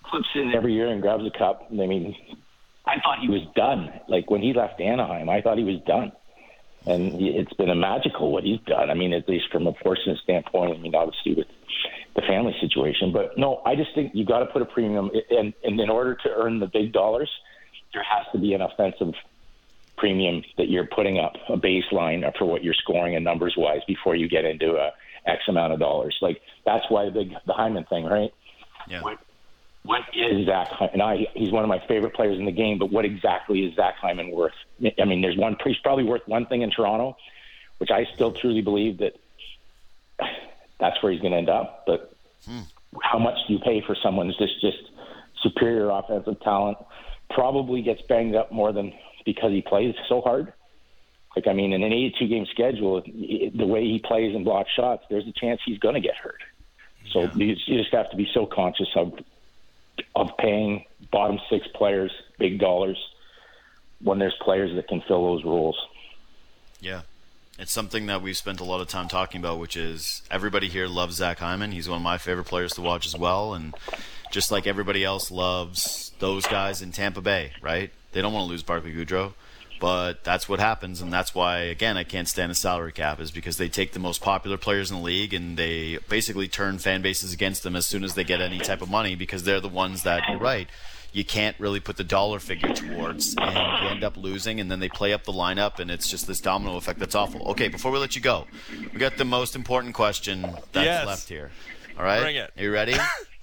flips in every year and grabs a cup. I mean, I thought he was done. Like when he left Anaheim, I thought he was done. And it's been a magical what he's done. I mean, at least from a fortunate standpoint. I mean, obviously with the family situation, but no, I just think you got to put a premium. And, and in order to earn the big dollars, there has to be an offensive premium that you're putting up a baseline for what you're scoring and numbers wise before you get into a X amount of dollars. Like that's why the big the Hyman thing, right? Yeah. What, what is Zach? And I, he's one of my favorite players in the game. But what exactly is Zach Hyman worth? I mean, there's one. He's probably worth one thing in Toronto, which I still truly believe that that's where he's going to end up. But hmm. how much do you pay for someone who's just just superior offensive talent? Probably gets banged up more than because he plays so hard. Like I mean, in an 82 game schedule, the way he plays and blocks shots, there's a chance he's going to get hurt. So yeah. you, you just have to be so conscious of of paying bottom six players big dollars when there's players that can fill those roles. Yeah. It's something that we've spent a lot of time talking about, which is everybody here loves Zach Hyman. He's one of my favorite players to watch as well. And just like everybody else loves those guys in Tampa Bay, right? They don't want to lose Barclay Goodrow, but that's what happens, and that's why again I can't stand a salary cap is because they take the most popular players in the league and they basically turn fan bases against them as soon as they get any type of money because they're the ones that you're right you can't really put the dollar figure towards, and you end up losing, and then they play up the lineup, and it's just this domino effect that's awful. Okay, before we let you go, we got the most important question that's yes. left here. All right, bring it. Are you ready? [LAUGHS]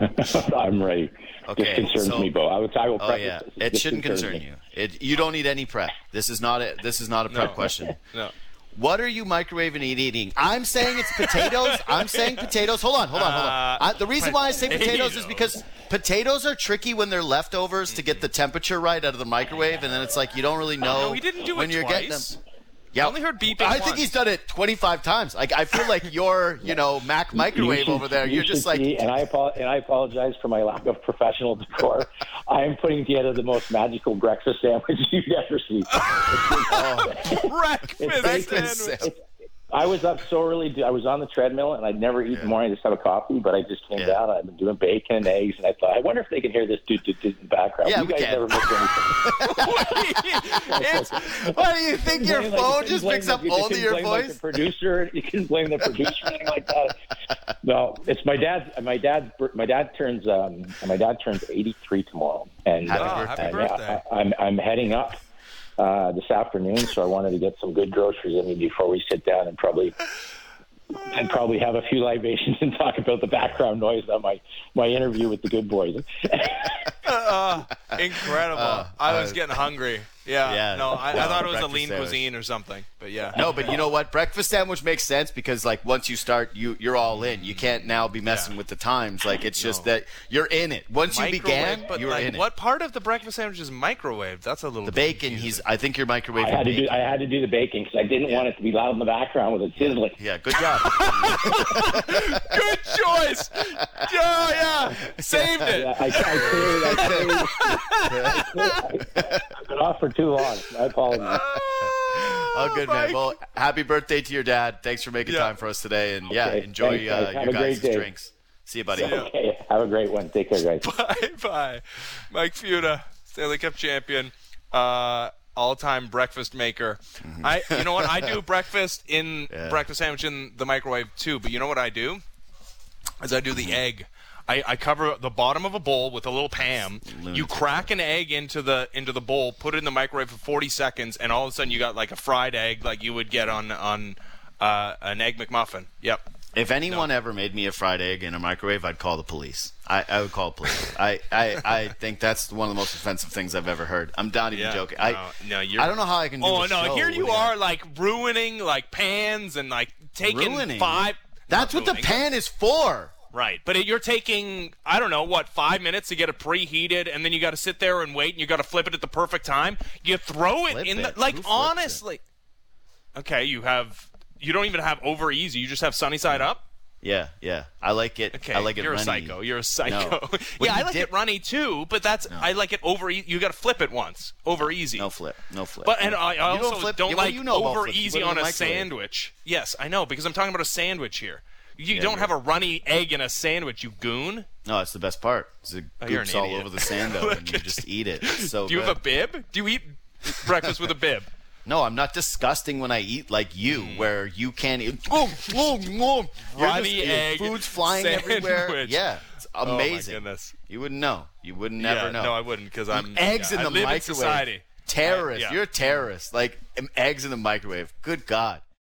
[LAUGHS] I'm ready. Okay, this concerns so, me, Bo. I, would, I will. Oh yeah, it shouldn't concern me. you. It you don't need any prep. This is not a this is not a prep no. question. [LAUGHS] No. What are you microwaving and eating? I'm saying it's potatoes. I'm saying potatoes. Hold on, hold on, hold on. Uh, I, the reason why I say potatoes is because potatoes are tricky when they're leftovers to get the temperature right out of the microwave, and then it's like you don't really know no, we didn't do when it you're twice. getting them. Yeah, I only heard beeping. I once. think he's done it 25 times. Like I feel like your, you know, Mac [LAUGHS] microwave you over there. You're just like, see, and I and I apologize for my lack of professional decor. [LAUGHS] I am putting together the most magical breakfast sandwich [LAUGHS] you've ever seen. oh. breakfast sandwich. I was up so early. I was on the treadmill, and I'd never eat yeah. in the morning. I just have a coffee, but I just came yeah. down. I've been doing bacon and eggs, and I thought, I wonder if they can hear this dude in the background. Yeah, you guys can. never miss anything. [LAUGHS] what do you think? Your phone like, just picks up only your voice. Like the producer, you can blame the producer, anything like that. No, it's my dad. My dad. My dad turns. Um, my dad turns 83 tomorrow, and happy uh, birthday. Happy birthday. I, I'm I'm heading up uh, this afternoon, so I wanted to get some good groceries in me before we sit down and probably I'd probably have a few libations and talk about the background noise on my my interview with the good boys. [LAUGHS] Uh, incredible. I was getting hungry. Yeah. Yeah. No, I, I thought it was a lean sandwich. cuisine or something. But yeah. No, but you know what? Breakfast sandwich makes sense because like once you start, you you're all in. You can't now be messing Yeah. with the times. Like it's just that you're in it. Once you Microwave, began, but you were like, in it. what part of the breakfast sandwich is microwaved? That's a little The bacon. confusing. He's. I think you're microwaving I had to bacon. do I had to do the baking because I didn't want it to be loud in the background with it sizzling. yeah, good job. [LAUGHS] good choice. Yeah, yeah. Saved it. Yeah, I, I clearly, I clearly, [LAUGHS] I've been off for too long. I apologize. [LAUGHS] oh, good man. Mike. Well, happy birthday to your dad. Thanks for making Yeah. time for us today, and yeah, enjoy thanks, guys. uh, your guys' drinks. See you, buddy. Okay, have a great one. Take care, guys. [LAUGHS] Bye bye. Mike Futa, Stanley Cup champion, uh, all time breakfast maker. I you know what? I do [LAUGHS] breakfast in Yeah. breakfast sandwich in the microwave too, but you know what I do? Is I do the egg. I, I cover the bottom of a bowl with a little Pam. You crack an egg into the into the bowl, put it in the microwave for 40 seconds, and all of a sudden you got like a fried egg, like you would get on on uh, an egg McMuffin. Yep. If anyone ever made me a fried egg in a microwave, I'd call the police. I, I would call the police. [LAUGHS] I, I, I think that's one of the most offensive things I've ever heard. I'm not even Yeah. joking. I, no, you're, I don't know how I can do Oh no! Here you are, like ruining like pans and like taking Ruining? five. That's what the pan is for. Right, but it, you're taking I don't know what five minutes to get it preheated, and then you got to sit there and wait, and you got to flip it at the perfect time. You throw it Flip in it? the like Who honestly. Okay, you have you don't even have over easy. You just have sunny side up. Yeah, yeah. I like it. Okay, I like it you're runny. a psycho. You're a psycho. No. [LAUGHS] Yeah, I like dip- it runny too, but that's I like it over. E- you got to flip it once over easy. No flip. No flip. But and I, I You also don't flip- don't yeah, what do like you know over easy put it in on a microwave. sandwich. Yes, I know because I'm talking about a sandwich here. You Yeah, don't have a runny egg in a sandwich, you goon. No, it's the best part. It's the Oh, goops an all over the sand though, [LAUGHS] and you just eat it. It's so Do you good. have a bib? Do you eat breakfast with a bib? No, I'm not disgusting when I eat like you, hmm. where you can't eat. Oh, oh, oh. You're Runny just- egg Food's flying everywhere. sandwich. Yeah, it's Oh my amazing. goodness. You wouldn't know. You would never yeah, know. No, I wouldn't because I'm eggs yeah, in I the live microwave. In society. Terrorist. I- yeah. You're a terrorist. Like eggs in the microwave. Good God.